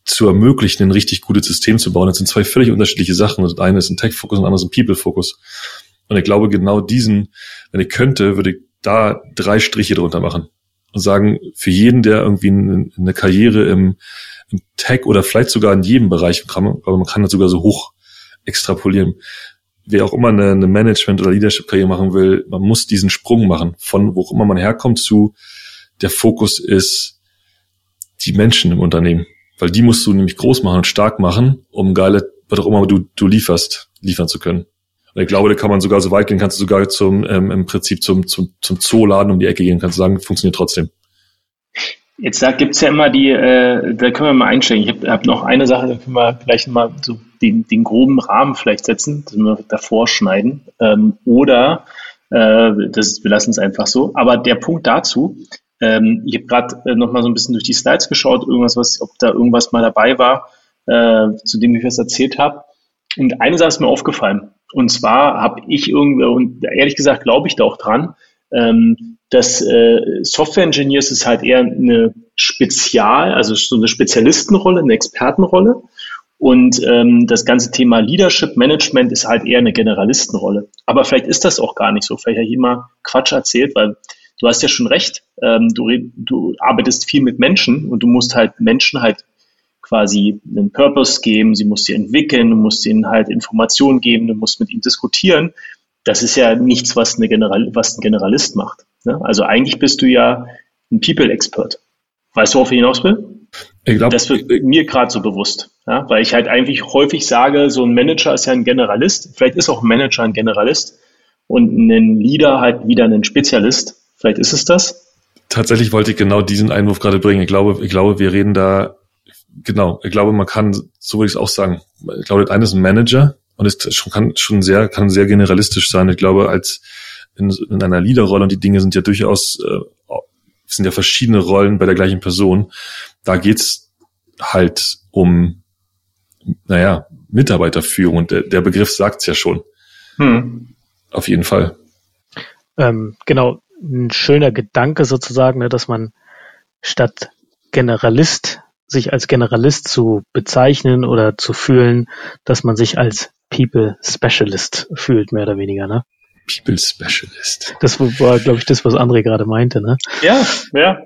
zu ermöglichen, ein richtig gutes System zu bauen. Das sind zwei völlig unterschiedliche Sachen. Das eine ist ein Tech-Fokus und das andere ist ein People-Fokus. Und ich glaube, genau diesen, wenn ich könnte, würde ich da drei Striche drunter machen und sagen, für jeden, der irgendwie eine Karriere im, im Tech oder vielleicht sogar in jedem Bereich, aber man kann das sogar so hoch extrapolieren, wer auch immer eine, eine Management- oder Leadership-Karriere machen will, man muss diesen Sprung machen, von wo auch immer man herkommt zu, der Fokus ist die Menschen im Unternehmen. Weil die musst du nämlich groß machen und stark machen, um geile, was auch immer du, du lieferst, liefern zu können. Und ich glaube, da kann man sogar so weit gehen, kannst du sogar zum, ähm, im Prinzip zum, zum, zum Zooladen um die Ecke gehen, kannst du sagen, funktioniert trotzdem. Jetzt da gibt's ja immer die, äh, da können wir mal einsteigen. Ich habe hab noch eine Sache, da können wir gleich mal so den, den groben Rahmen vielleicht setzen, dass wir davor schneiden. Ähm, oder äh, das, wir lassen es einfach so. Aber der Punkt dazu, ähm, ich habe gerade äh, noch mal so ein bisschen durch die Slides geschaut, irgendwas, was, ob da irgendwas mal dabei war, äh, zu dem ich was erzählt habe. Und eine Sache ist mir aufgefallen. Und zwar habe ich irgendwie, und ehrlich gesagt glaube ich da auch dran, ähm, dass äh, Software Engineers ist halt eher eine Spezial, also so eine Spezialistenrolle, eine Expertenrolle. Und ähm, das ganze Thema Leadership Management ist halt eher eine Generalistenrolle. Aber vielleicht ist das auch gar nicht so. Vielleicht habe ich immer Quatsch erzählt, weil du hast ja schon recht. Ähm, du, du arbeitest viel mit Menschen und du musst halt Menschen halt quasi einen Purpose geben, sie muss sie entwickeln, du musst ihnen halt Informationen geben, du musst mit ihnen diskutieren. Das ist ja nichts, was, eine General, was ein Generalist macht. Ne? Also eigentlich bist du ja ein People-Expert. Weißt du, worauf ich hinaus will? Ich glaub, das wird mir gerade so bewusst, ja? weil ich halt eigentlich häufig sage, so ein Manager ist ja ein Generalist. Vielleicht ist auch ein Manager ein Generalist und ein Leader halt wieder ein Spezialist. Vielleicht ist es das. Tatsächlich wollte ich genau diesen Einwurf gerade bringen. Ich glaube, ich glaube, wir reden da genau, ich glaube, man kann, so würde ich es auch sagen, ich glaube, das eine ist ein Manager und ist schon, kann schon sehr, kann sehr generalistisch sein. Ich glaube, als in, in einer Leaderrolle und die Dinge sind ja durchaus, äh, sind ja verschiedene Rollen bei der gleichen Person. Da geht's halt um, naja, Mitarbeiterführung und der, der Begriff sagt's ja schon. Hm. Auf jeden Fall. Ähm, genau, ein schöner Gedanke sozusagen, ne, dass man statt Generalist sich als Generalist zu bezeichnen oder zu fühlen, dass man sich als People Specialist fühlt, mehr oder weniger, ne? People Specialist. Das war, glaube ich, das, was André gerade meinte, ne? Ja, ja.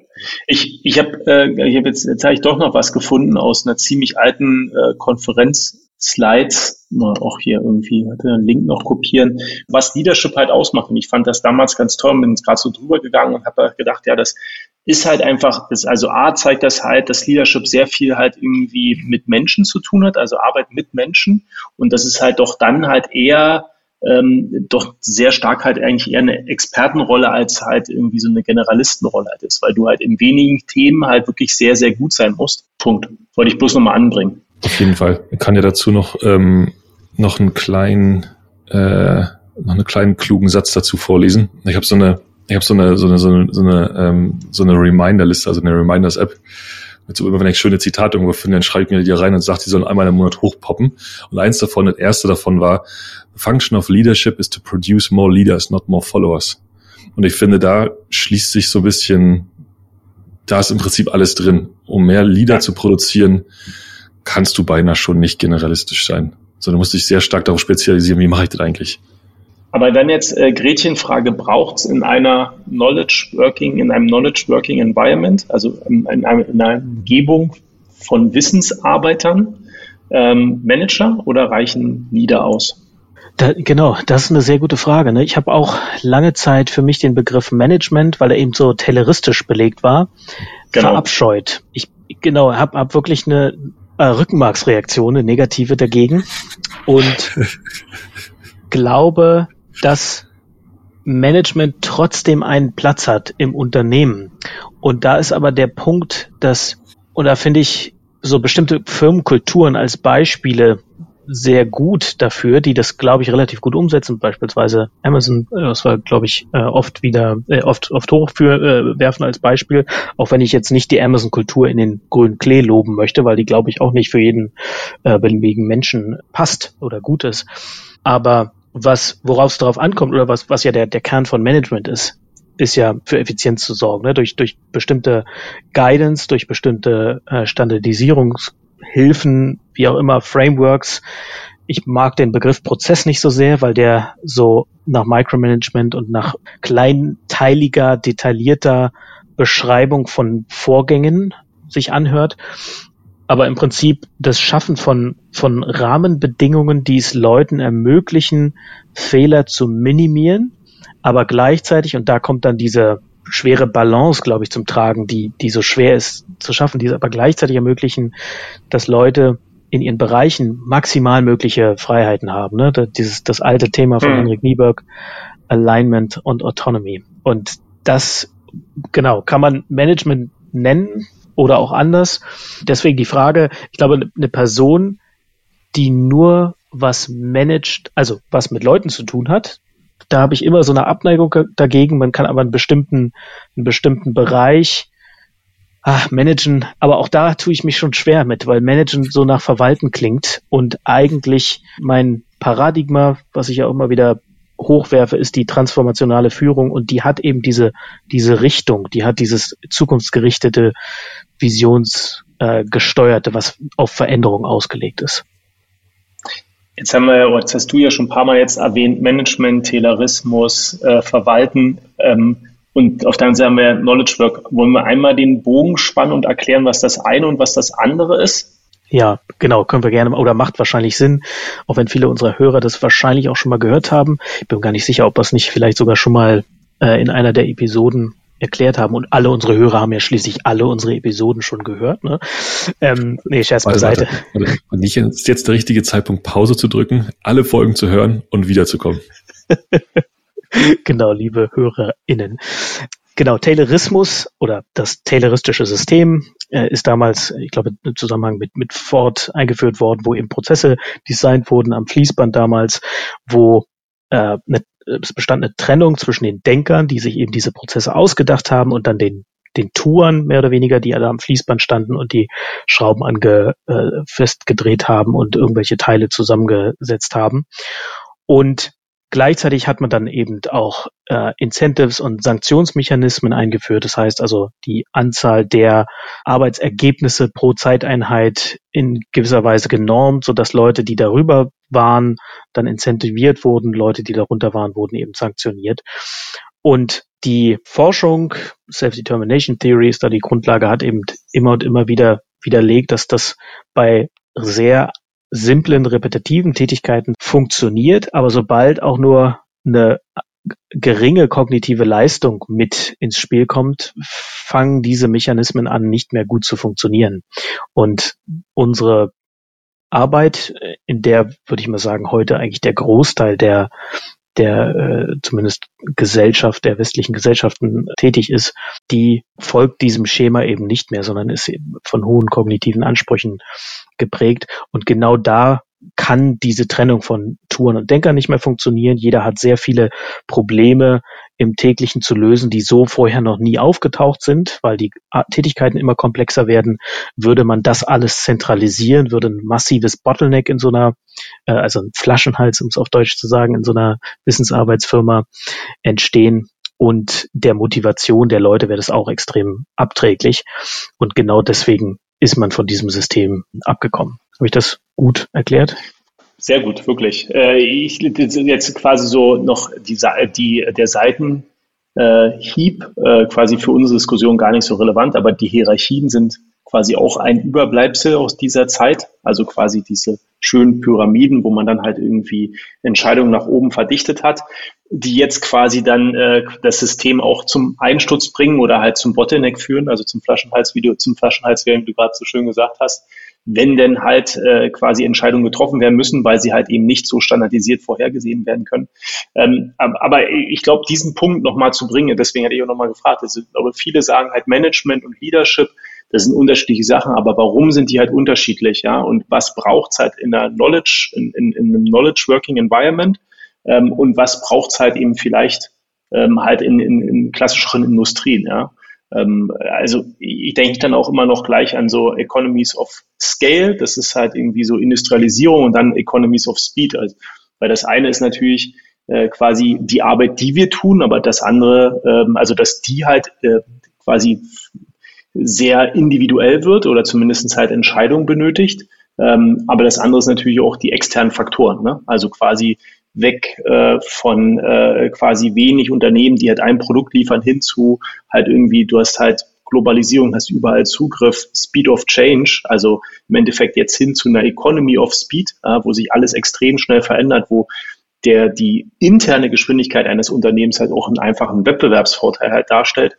Ich, ich habe äh, ich hab jetzt, jetzt habe ich doch noch was gefunden aus einer ziemlich alten äh, Konferenz Slides, auch hier irgendwie einen Link noch kopieren, was Leadership halt ausmacht. Und ich fand das damals ganz toll, bin jetzt gerade so drüber gegangen und habe gedacht, ja, das ist halt einfach, das, also A zeigt das halt, dass Leadership sehr viel halt irgendwie mit Menschen zu tun hat, also Arbeit mit Menschen. Und das ist halt doch dann halt eher ähm, doch sehr stark halt eigentlich eher eine Expertenrolle als halt irgendwie so eine Generalistenrolle halt ist, weil du halt in wenigen Themen halt wirklich sehr, sehr gut sein musst. Punkt. Wollte ich bloß nochmal anbringen. Auf jeden Fall. Ich kann ja dazu noch, ähm, noch einen kleinen, äh, noch einen kleinen klugen Satz dazu vorlesen. Ich habe so eine, ich habe so eine, so eine, so eine, so eine, ähm, so eine Reminder-Liste, also eine Reminders-App. Mit so immer, wenn ich schöne Zitate irgendwo finde, dann schreibe ich mir die rein und sage, die sollen einmal im Monat hochpoppen. Und eins davon, das erste davon war, The function of leadership is to produce more leaders, not more followers. Und ich finde, da schließt sich so ein bisschen, da ist im Prinzip alles drin. Um mehr Leader ja. zu produzieren, kannst du beinahe schon nicht generalistisch sein. Sondern musst dich sehr stark darauf spezialisieren, wie mache ich das eigentlich? Aber dann jetzt äh, Gretchenfrage, braucht es in einer Knowledge Working, in einem Knowledge Working Environment, also in, in, einer, in einer Umgebung von Wissensarbeitern, ähm, Manager oder reichen Leader aus? Da, genau, das ist eine sehr gute Frage. Ne? Ich habe auch lange Zeit für mich den Begriff Management, weil er eben so tayloristisch belegt war, genau. verabscheut. Ich genau habe hab wirklich eine äh, Rückenmarksreaktion, eine negative dagegen und glaube, dass Management trotzdem einen Platz hat im Unternehmen. Und da ist aber der Punkt, dass, und da finde ich so bestimmte Firmenkulturen als Beispiele sehr gut dafür, die das, glaube ich, relativ gut umsetzen. Beispielsweise Amazon, äh, das war, glaube ich, äh, oft wieder, äh, oft, oft hochwerfen als Beispiel, auch wenn ich jetzt nicht die Amazon-Kultur in den grünen Klee loben möchte, weil die, glaube ich, auch nicht für jeden äh, beliebigen Menschen passt oder gut ist. Aber was, worauf es darauf ankommt oder was, was ja der, der Kern von Management ist, ist ja für Effizienz zu sorgen, ne? durch, durch bestimmte Guidance, durch bestimmte äh, Standardisierungshilfen, wie auch immer, Frameworks. Ich mag den Begriff Prozess nicht so sehr, weil der so nach Micromanagement und nach kleinteiliger, detaillierter Beschreibung von Vorgängen sich anhört aber im Prinzip das Schaffen von, von Rahmenbedingungen, die es Leuten ermöglichen, Fehler zu minimieren, aber gleichzeitig, und da kommt dann diese schwere Balance, glaube ich, zum Tragen, die, die so schwer ist zu schaffen, die es aber gleichzeitig ermöglichen, dass Leute in ihren Bereichen maximal mögliche Freiheiten haben. Ne? Das, dieses, das alte Thema von mhm. Henrik Nieberg, Alignment und Autonomy. Und das, genau, kann man Management nennen, oder auch anders. Deswegen die Frage, ich glaube, eine Person, die nur was managt, also was mit Leuten zu tun hat, da habe ich immer so eine Abneigung dagegen. Man kann aber einen bestimmten, einen bestimmten Bereich ach, managen, aber auch da tue ich mich schon schwer mit, weil managen so nach Verwalten klingt und eigentlich mein Paradigma, was ich ja auch immer wieder hochwerfe, ist die transformationale Führung und die hat eben diese, diese Richtung, die hat dieses zukunftsgerichtete, visionsgesteuerte, äh, was auf Veränderung ausgelegt ist. Jetzt haben wir, jetzt hast du ja schon ein paar Mal jetzt erwähnt, Management, Taylorismus, äh, Verwalten ähm, und auf der anderen Seite haben wir Knowledge Work. Wollen wir einmal den Bogen spannen und erklären, was das eine und was das andere ist? Ja, genau, können wir gerne, oder macht wahrscheinlich Sinn, auch wenn viele unserer Hörer das wahrscheinlich auch schon mal gehört haben. Ich bin gar nicht sicher, ob das nicht vielleicht sogar schon mal äh, in einer der Episoden erklärt haben. Und alle unsere Hörer haben ja schließlich alle unsere Episoden schon gehört. Ne? Ähm, nee, Scherz warte, beiseite. Warte, warte. Und nicht ist jetzt der richtige Zeitpunkt, Pause zu drücken, alle Folgen zu hören und wiederzukommen. genau, liebe HörerInnen. Genau, Taylorismus oder das Tayloristische System äh, ist damals, ich glaube, im Zusammenhang mit, mit Ford eingeführt worden, wo eben Prozesse designt wurden am Fließband damals, wo äh, ne, es bestand eine Trennung zwischen den Denkern, die sich eben diese Prozesse ausgedacht haben und dann den den Touren mehr oder weniger, die alle am Fließband standen und die Schrauben ange, äh, festgedreht haben und irgendwelche Teile zusammengesetzt haben. Und Gleichzeitig hat man dann eben auch äh, Incentives und Sanktionsmechanismen eingeführt. Das heißt also die Anzahl der Arbeitsergebnisse pro Zeiteinheit in gewisser Weise genormt, sodass Leute, die darüber waren, dann incentiviert wurden, Leute, die darunter waren, wurden eben sanktioniert. Und die Forschung, Self-Determination Theory ist da die Grundlage, hat eben immer und immer wieder widerlegt, dass das bei sehr simplen, repetitiven Tätigkeiten funktioniert, aber sobald auch nur eine geringe kognitive Leistung mit ins Spiel kommt, fangen diese Mechanismen an, nicht mehr gut zu funktionieren. Und unsere Arbeit, in der, würde ich mal sagen, heute eigentlich der Großteil der der äh, zumindest Gesellschaft, der westlichen Gesellschaften tätig ist, die folgt diesem Schema eben nicht mehr, sondern ist von hohen kognitiven Ansprüchen geprägt. Und genau da kann diese Trennung von Touren und Denkern nicht mehr funktionieren. Jeder hat sehr viele Probleme im täglichen zu lösen, die so vorher noch nie aufgetaucht sind, weil die Tätigkeiten immer komplexer werden. Würde man das alles zentralisieren, würde ein massives Bottleneck in so einer, äh, also ein Flaschenhals, um es auf Deutsch zu sagen, in so einer Wissensarbeitsfirma entstehen. Und der Motivation der Leute wäre das auch extrem abträglich. Und genau deswegen ist man von diesem System abgekommen. Habe ich das gut erklärt? Sehr gut, wirklich. Äh, ich jetzt quasi so noch die, die der Seitenhieb äh, quasi für unsere Diskussion gar nicht so relevant, aber die Hierarchien sind quasi auch ein Überbleibsel aus dieser Zeit, also quasi diese schönen Pyramiden, wo man dann halt irgendwie Entscheidungen nach oben verdichtet hat, die jetzt quasi dann äh, das System auch zum Einsturz bringen oder halt zum Bottleneck führen, also zum Flaschenhals, wie du zum Flaschenhals, wie du gerade so schön gesagt hast, wenn denn halt äh, quasi Entscheidungen getroffen werden müssen, weil sie halt eben nicht so standardisiert vorhergesehen werden können. Ähm, aber ich glaube, diesen Punkt nochmal zu bringen, deswegen hätte ich auch nochmal gefragt, also, ich viele sagen halt Management und Leadership, das sind unterschiedliche Sachen, aber warum sind die halt unterschiedlich, ja? Und was braucht es halt in der Knowledge, in, in, in einem Knowledge Working Environment? Ähm, und was braucht es halt eben vielleicht ähm, halt in, in, in klassischeren Industrien, ja? Ähm, also ich denke dann auch immer noch gleich an so Economies of Scale. Das ist halt irgendwie so Industrialisierung und dann Economies of Speed. Also, weil das eine ist natürlich äh, quasi die Arbeit, die wir tun, aber das andere, ähm, also dass die halt äh, quasi sehr individuell wird oder zumindest halt Entscheidungen benötigt. Ähm, aber das andere ist natürlich auch die externen Faktoren. Ne? Also quasi weg äh, von äh, quasi wenig Unternehmen, die halt ein Produkt liefern, hin zu halt irgendwie, du hast halt Globalisierung, hast überall Zugriff, Speed of Change, also im Endeffekt jetzt hin zu einer Economy of Speed, äh, wo sich alles extrem schnell verändert, wo der die interne Geschwindigkeit eines Unternehmens halt auch einen einfachen Wettbewerbsvorteil halt darstellt.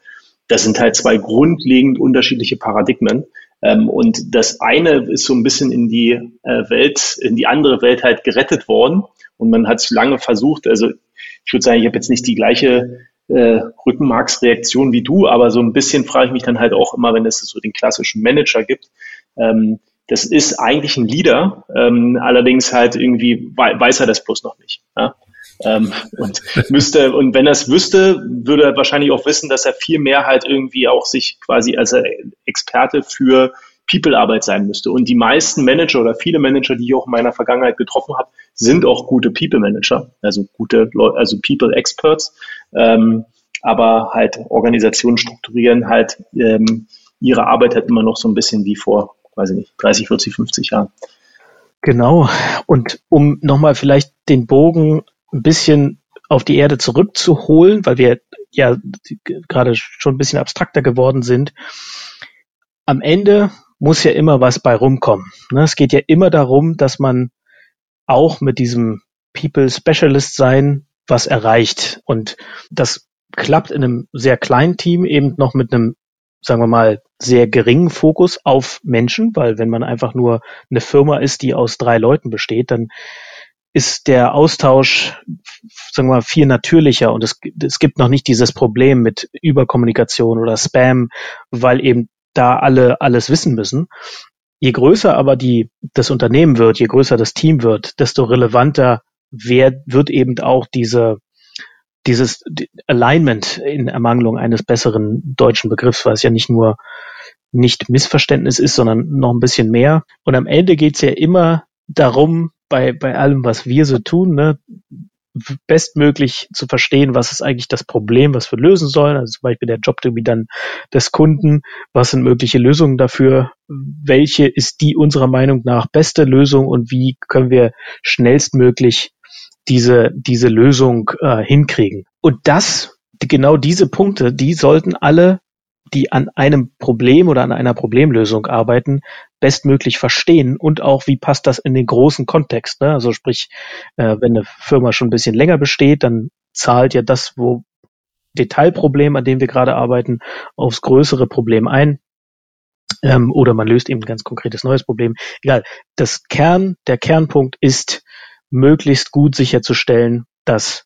Das sind halt zwei grundlegend unterschiedliche Paradigmen. Ähm, und das eine ist so ein bisschen in die äh, Welt, in die andere Welt halt gerettet worden und man hat es lange versucht, also ich würde sagen, ich habe jetzt nicht die gleiche äh, Rückenmarksreaktion wie du, aber so ein bisschen frage ich mich dann halt auch immer, wenn es so den klassischen Manager gibt. Ähm, das ist eigentlich ein Leader, ähm, allerdings halt irgendwie weiß er das bloß noch nicht. Ja? Ähm, und müsste, und wenn er es wüsste, würde er wahrscheinlich auch wissen, dass er viel mehr halt irgendwie auch sich quasi als Experte für People-Arbeit sein müsste. Und die meisten Manager oder viele Manager, die ich auch in meiner Vergangenheit getroffen habe, sind auch gute People-Manager, also gute, Leute, also People-Experts. Ähm, aber halt Organisationen strukturieren halt ähm, ihre Arbeit halt immer noch so ein bisschen wie vor, weiß ich nicht, 30, 40, 50 Jahren. Genau. Und um nochmal vielleicht den Bogen ein bisschen auf die Erde zurückzuholen, weil wir ja gerade schon ein bisschen abstrakter geworden sind. Am Ende muss ja immer was bei rumkommen. Ne? Es geht ja immer darum, dass man auch mit diesem People Specialist sein was erreicht. Und das klappt in einem sehr kleinen Team eben noch mit einem, sagen wir mal, sehr geringen Fokus auf Menschen, weil wenn man einfach nur eine Firma ist, die aus drei Leuten besteht, dann ist der Austausch, sagen wir mal, viel natürlicher und es, es gibt noch nicht dieses Problem mit Überkommunikation oder Spam, weil eben da alle alles wissen müssen. Je größer aber die, das Unternehmen wird, je größer das Team wird, desto relevanter wer, wird eben auch diese, dieses Alignment in Ermangelung eines besseren deutschen Begriffs, weil es ja nicht nur nicht Missverständnis ist, sondern noch ein bisschen mehr. Und am Ende geht's ja immer darum, bei, bei allem, was wir so tun, ne, bestmöglich zu verstehen, was ist eigentlich das Problem, was wir lösen sollen. Also zum Beispiel der Job dann des Kunden, was sind mögliche Lösungen dafür, welche ist die unserer Meinung nach beste Lösung und wie können wir schnellstmöglich diese, diese Lösung äh, hinkriegen. Und das, genau diese Punkte, die sollten alle die an einem Problem oder an einer Problemlösung arbeiten, bestmöglich verstehen und auch, wie passt das in den großen Kontext. Ne? Also sprich, äh, wenn eine Firma schon ein bisschen länger besteht, dann zahlt ja das, wo Detailproblem, an dem wir gerade arbeiten, aufs größere Problem ein. Ähm, oder man löst eben ein ganz konkretes neues Problem. Egal. Das Kern, der Kernpunkt ist, möglichst gut sicherzustellen, dass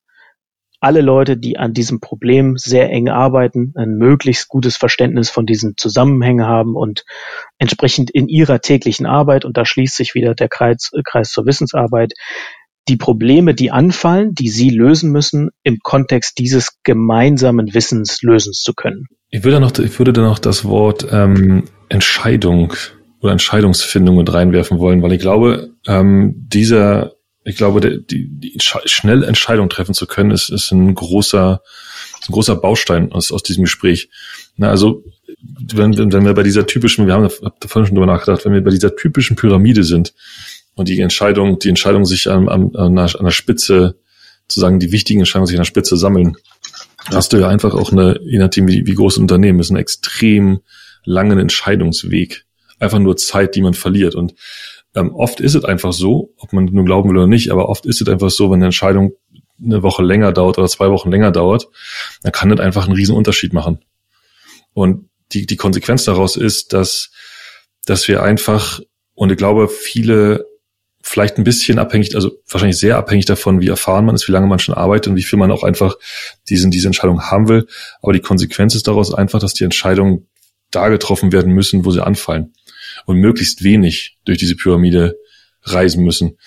alle Leute, die an diesem Problem sehr eng arbeiten, ein möglichst gutes Verständnis von diesen Zusammenhängen haben und entsprechend in ihrer täglichen Arbeit, und da schließt sich wieder der Kreis, Kreis zur Wissensarbeit, die Probleme, die anfallen, die Sie lösen müssen, im Kontext dieses gemeinsamen Wissens lösen zu können. Ich würde noch, ich würde da noch das Wort ähm, Entscheidung oder Entscheidungsfindung mit reinwerfen wollen, weil ich glaube, ähm, dieser, ich glaube, der, die, die schnell Entscheidung treffen zu können, ist, ist ein großer, ist ein großer Baustein aus, aus diesem Gespräch. Na, also wenn, wenn wir bei dieser typischen, wir haben da vorhin schon drüber nachgedacht, wenn wir bei dieser typischen Pyramide sind, und die Entscheidung, die Entscheidung sich an, an, an, der, Spitze, zu sagen, die wichtigen Entscheidungen sich an der Spitze sammeln, hast du ja einfach auch eine, je nachdem wie, wie groß ein Unternehmen ist, einen extrem langen Entscheidungsweg. Einfach nur Zeit, die man verliert. Und ähm, oft ist es einfach so, ob man nur glauben will oder nicht, aber oft ist es einfach so, wenn eine Entscheidung eine Woche länger dauert oder zwei Wochen länger dauert, dann kann das einfach einen riesen Unterschied machen. Und die, die Konsequenz daraus ist, dass, dass wir einfach, und ich glaube, viele vielleicht ein bisschen abhängig, also wahrscheinlich sehr abhängig davon, wie erfahren man ist, wie lange man schon arbeitet und wie viel man auch einfach diesen, diese Entscheidung haben will. Aber die Konsequenz ist daraus einfach, dass die Entscheidungen da getroffen werden müssen, wo sie anfallen und möglichst wenig durch diese Pyramide reisen müssen.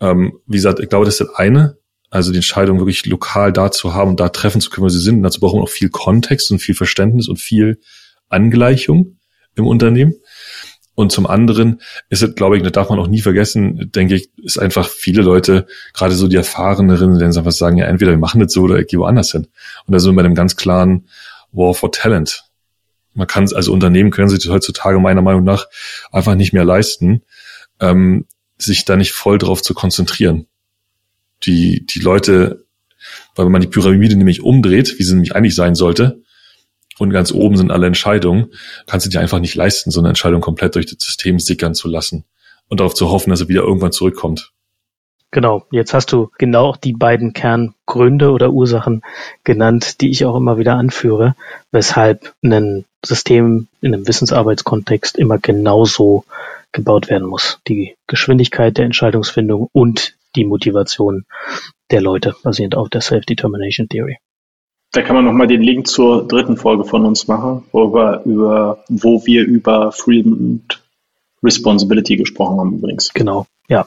Ähm, wie gesagt, ich glaube, das ist das eine, also die Entscheidung wirklich lokal da zu haben und da treffen zu können, wo sie sind. Und dazu brauchen wir auch viel Kontext und viel Verständnis und viel Angleichung im Unternehmen. Und zum anderen ist es, glaube ich, das darf man auch nie vergessen, denke ich, ist einfach viele Leute, gerade so die Erfahreneren, die einfach sagen, ja, entweder wir machen das so oder ich gehe woanders hin. Und da sind wir bei einem ganz klaren War for Talent. Man kann es, also Unternehmen können sich heutzutage meiner Meinung nach einfach nicht mehr leisten, ähm, sich da nicht voll drauf zu konzentrieren. Die, die Leute, weil wenn man die Pyramide nämlich umdreht, wie sie nämlich eigentlich sein sollte, und ganz oben sind alle Entscheidungen, kannst du dir einfach nicht leisten, so eine Entscheidung komplett durch das System sickern zu lassen und darauf zu hoffen, dass er wieder irgendwann zurückkommt. Genau, jetzt hast du genau die beiden Kerngründe oder Ursachen genannt, die ich auch immer wieder anführe, weshalb ein System in einem Wissensarbeitskontext immer genauso gebaut werden muss. Die Geschwindigkeit der Entscheidungsfindung und die Motivation der Leute, basierend auf der Self-Determination Theory. Da kann man nochmal den Link zur dritten Folge von uns machen, wo wir über, wo wir über Freedom und Responsibility gesprochen haben übrigens. Genau, ja.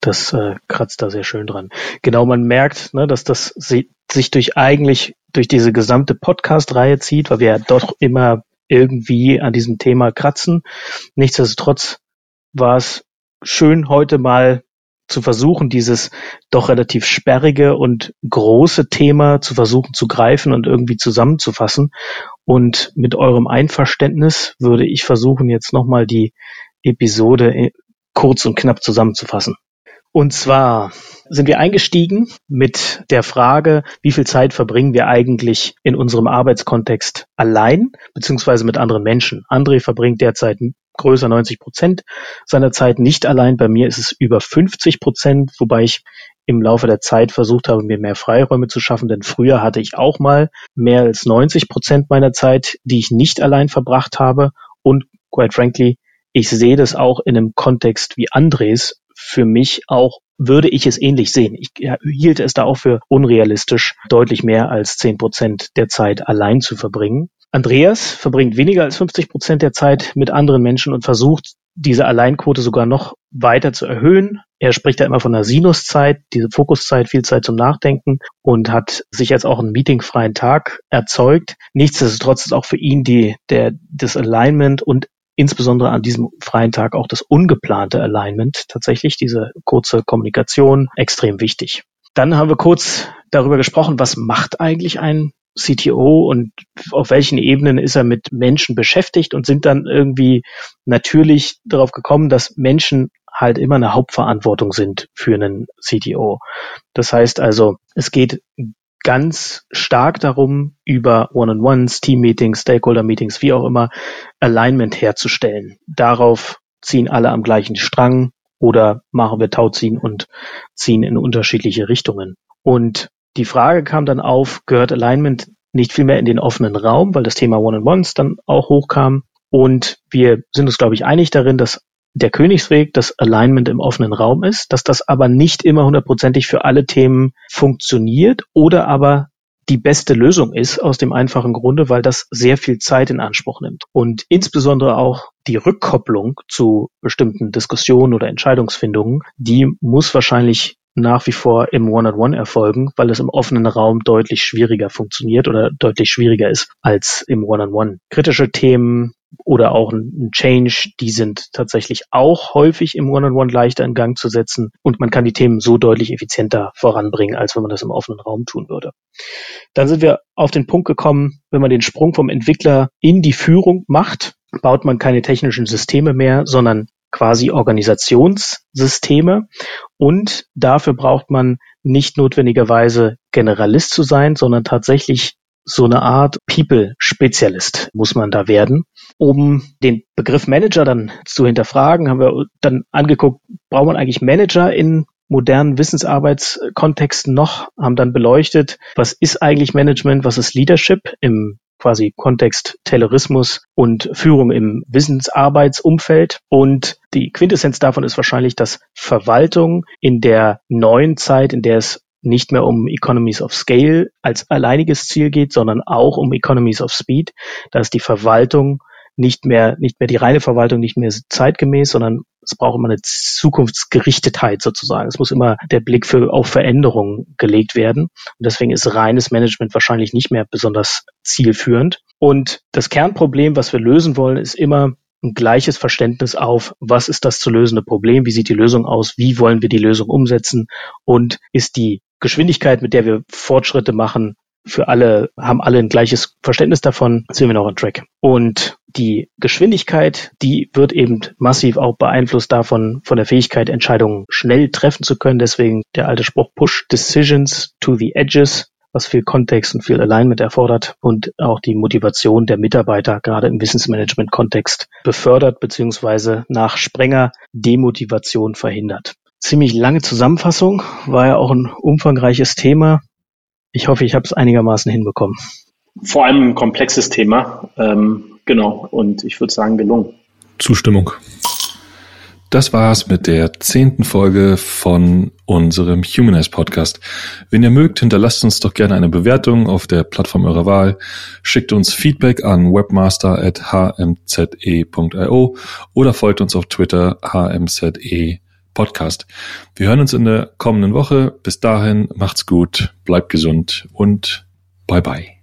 Das äh, kratzt da sehr schön dran. Genau, man merkt, ne, dass das sich durch eigentlich durch diese gesamte Podcast-Reihe zieht, weil wir ja doch immer irgendwie an diesem Thema kratzen. Nichtsdestotrotz war es schön, heute mal zu versuchen, dieses doch relativ sperrige und große Thema zu versuchen zu greifen und irgendwie zusammenzufassen. Und mit eurem Einverständnis würde ich versuchen, jetzt nochmal die Episode äh, kurz und knapp zusammenzufassen. Und zwar sind wir eingestiegen mit der Frage, wie viel Zeit verbringen wir eigentlich in unserem Arbeitskontext allein, beziehungsweise mit anderen Menschen. André verbringt derzeit größer 90 Prozent seiner Zeit nicht allein. Bei mir ist es über 50 Prozent, wobei ich im Laufe der Zeit versucht habe, mir mehr Freiräume zu schaffen, denn früher hatte ich auch mal mehr als 90 Prozent meiner Zeit, die ich nicht allein verbracht habe. Und quite frankly, ich sehe das auch in einem Kontext wie Andres für mich auch würde ich es ähnlich sehen. Ich hielt es da auch für unrealistisch, deutlich mehr als zehn Prozent der Zeit allein zu verbringen. Andreas verbringt weniger als 50 Prozent der Zeit mit anderen Menschen und versucht, diese Alleinquote sogar noch weiter zu erhöhen. Er spricht da immer von einer Sinuszeit, diese Fokuszeit, viel Zeit zum Nachdenken und hat sich jetzt auch einen meetingfreien Tag erzeugt. Nichtsdestotrotz ist auch für ihn die, der, das Alignment und insbesondere an diesem freien Tag auch das ungeplante Alignment tatsächlich, diese kurze Kommunikation extrem wichtig. Dann haben wir kurz darüber gesprochen, was macht eigentlich ein CTO und auf welchen Ebenen ist er mit Menschen beschäftigt und sind dann irgendwie natürlich darauf gekommen, dass Menschen halt immer eine Hauptverantwortung sind für einen CTO. Das heißt also, es geht ganz stark darum, über One-on-Ones, Team-Meetings, Stakeholder-Meetings, wie auch immer, Alignment herzustellen. Darauf ziehen alle am gleichen Strang oder machen wir Tauziehen und ziehen in unterschiedliche Richtungen. Und die Frage kam dann auf, gehört Alignment nicht viel mehr in den offenen Raum, weil das Thema One-on-Ones dann auch hochkam. Und wir sind uns, glaube ich, einig darin, dass der Königsweg das Alignment im offenen Raum ist, dass das aber nicht immer hundertprozentig für alle Themen funktioniert oder aber die beste Lösung ist, aus dem einfachen Grunde, weil das sehr viel Zeit in Anspruch nimmt. Und insbesondere auch die Rückkopplung zu bestimmten Diskussionen oder Entscheidungsfindungen, die muss wahrscheinlich nach wie vor im One-on-One erfolgen, weil es im offenen Raum deutlich schwieriger funktioniert oder deutlich schwieriger ist als im One-on-One. Kritische Themen oder auch ein Change, die sind tatsächlich auch häufig im One-on-One leichter in Gang zu setzen und man kann die Themen so deutlich effizienter voranbringen, als wenn man das im offenen Raum tun würde. Dann sind wir auf den Punkt gekommen, wenn man den Sprung vom Entwickler in die Führung macht, baut man keine technischen Systeme mehr, sondern quasi Organisationssysteme. Und dafür braucht man nicht notwendigerweise Generalist zu sein, sondern tatsächlich so eine Art People-Spezialist muss man da werden. Um den Begriff Manager dann zu hinterfragen, haben wir dann angeguckt, braucht man eigentlich Manager in modernen Wissensarbeitskontexten noch, haben dann beleuchtet, was ist eigentlich Management, was ist Leadership im quasi Kontext Taylorismus und Führung im Wissensarbeitsumfeld. Und die Quintessenz davon ist wahrscheinlich, dass Verwaltung in der neuen Zeit, in der es nicht mehr um Economies of Scale als alleiniges Ziel geht, sondern auch um Economies of Speed, dass die Verwaltung nicht mehr, nicht mehr die reine Verwaltung nicht mehr zeitgemäß, sondern es braucht immer eine Zukunftsgerichtetheit sozusagen. Es muss immer der Blick für, auf Veränderungen gelegt werden. Und deswegen ist reines Management wahrscheinlich nicht mehr besonders zielführend. Und das Kernproblem, was wir lösen wollen, ist immer ein gleiches Verständnis auf, was ist das zu lösende Problem, wie sieht die Lösung aus, wie wollen wir die Lösung umsetzen und ist die Geschwindigkeit, mit der wir Fortschritte machen, für alle, haben alle ein gleiches Verständnis davon, sind wir noch on track. Und die Geschwindigkeit, die wird eben massiv auch beeinflusst davon, von der Fähigkeit, Entscheidungen schnell treffen zu können. Deswegen der alte Spruch, push decisions to the edges, was viel Kontext und viel Alignment erfordert und auch die Motivation der Mitarbeiter gerade im Wissensmanagement-Kontext befördert beziehungsweise nach Sprenger Demotivation verhindert. Ziemlich lange Zusammenfassung, war ja auch ein umfangreiches Thema. Ich hoffe, ich habe es einigermaßen hinbekommen. Vor allem ein komplexes Thema, ähm, genau, und ich würde sagen gelungen. Zustimmung. Das war's mit der zehnten Folge von unserem Humanize Podcast. Wenn ihr mögt, hinterlasst uns doch gerne eine Bewertung auf der Plattform eurer Wahl, schickt uns Feedback an webmaster.hmze.io oder folgt uns auf Twitter hmze Podcast. Wir hören uns in der kommenden Woche. Bis dahin, macht's gut, bleibt gesund und bye bye.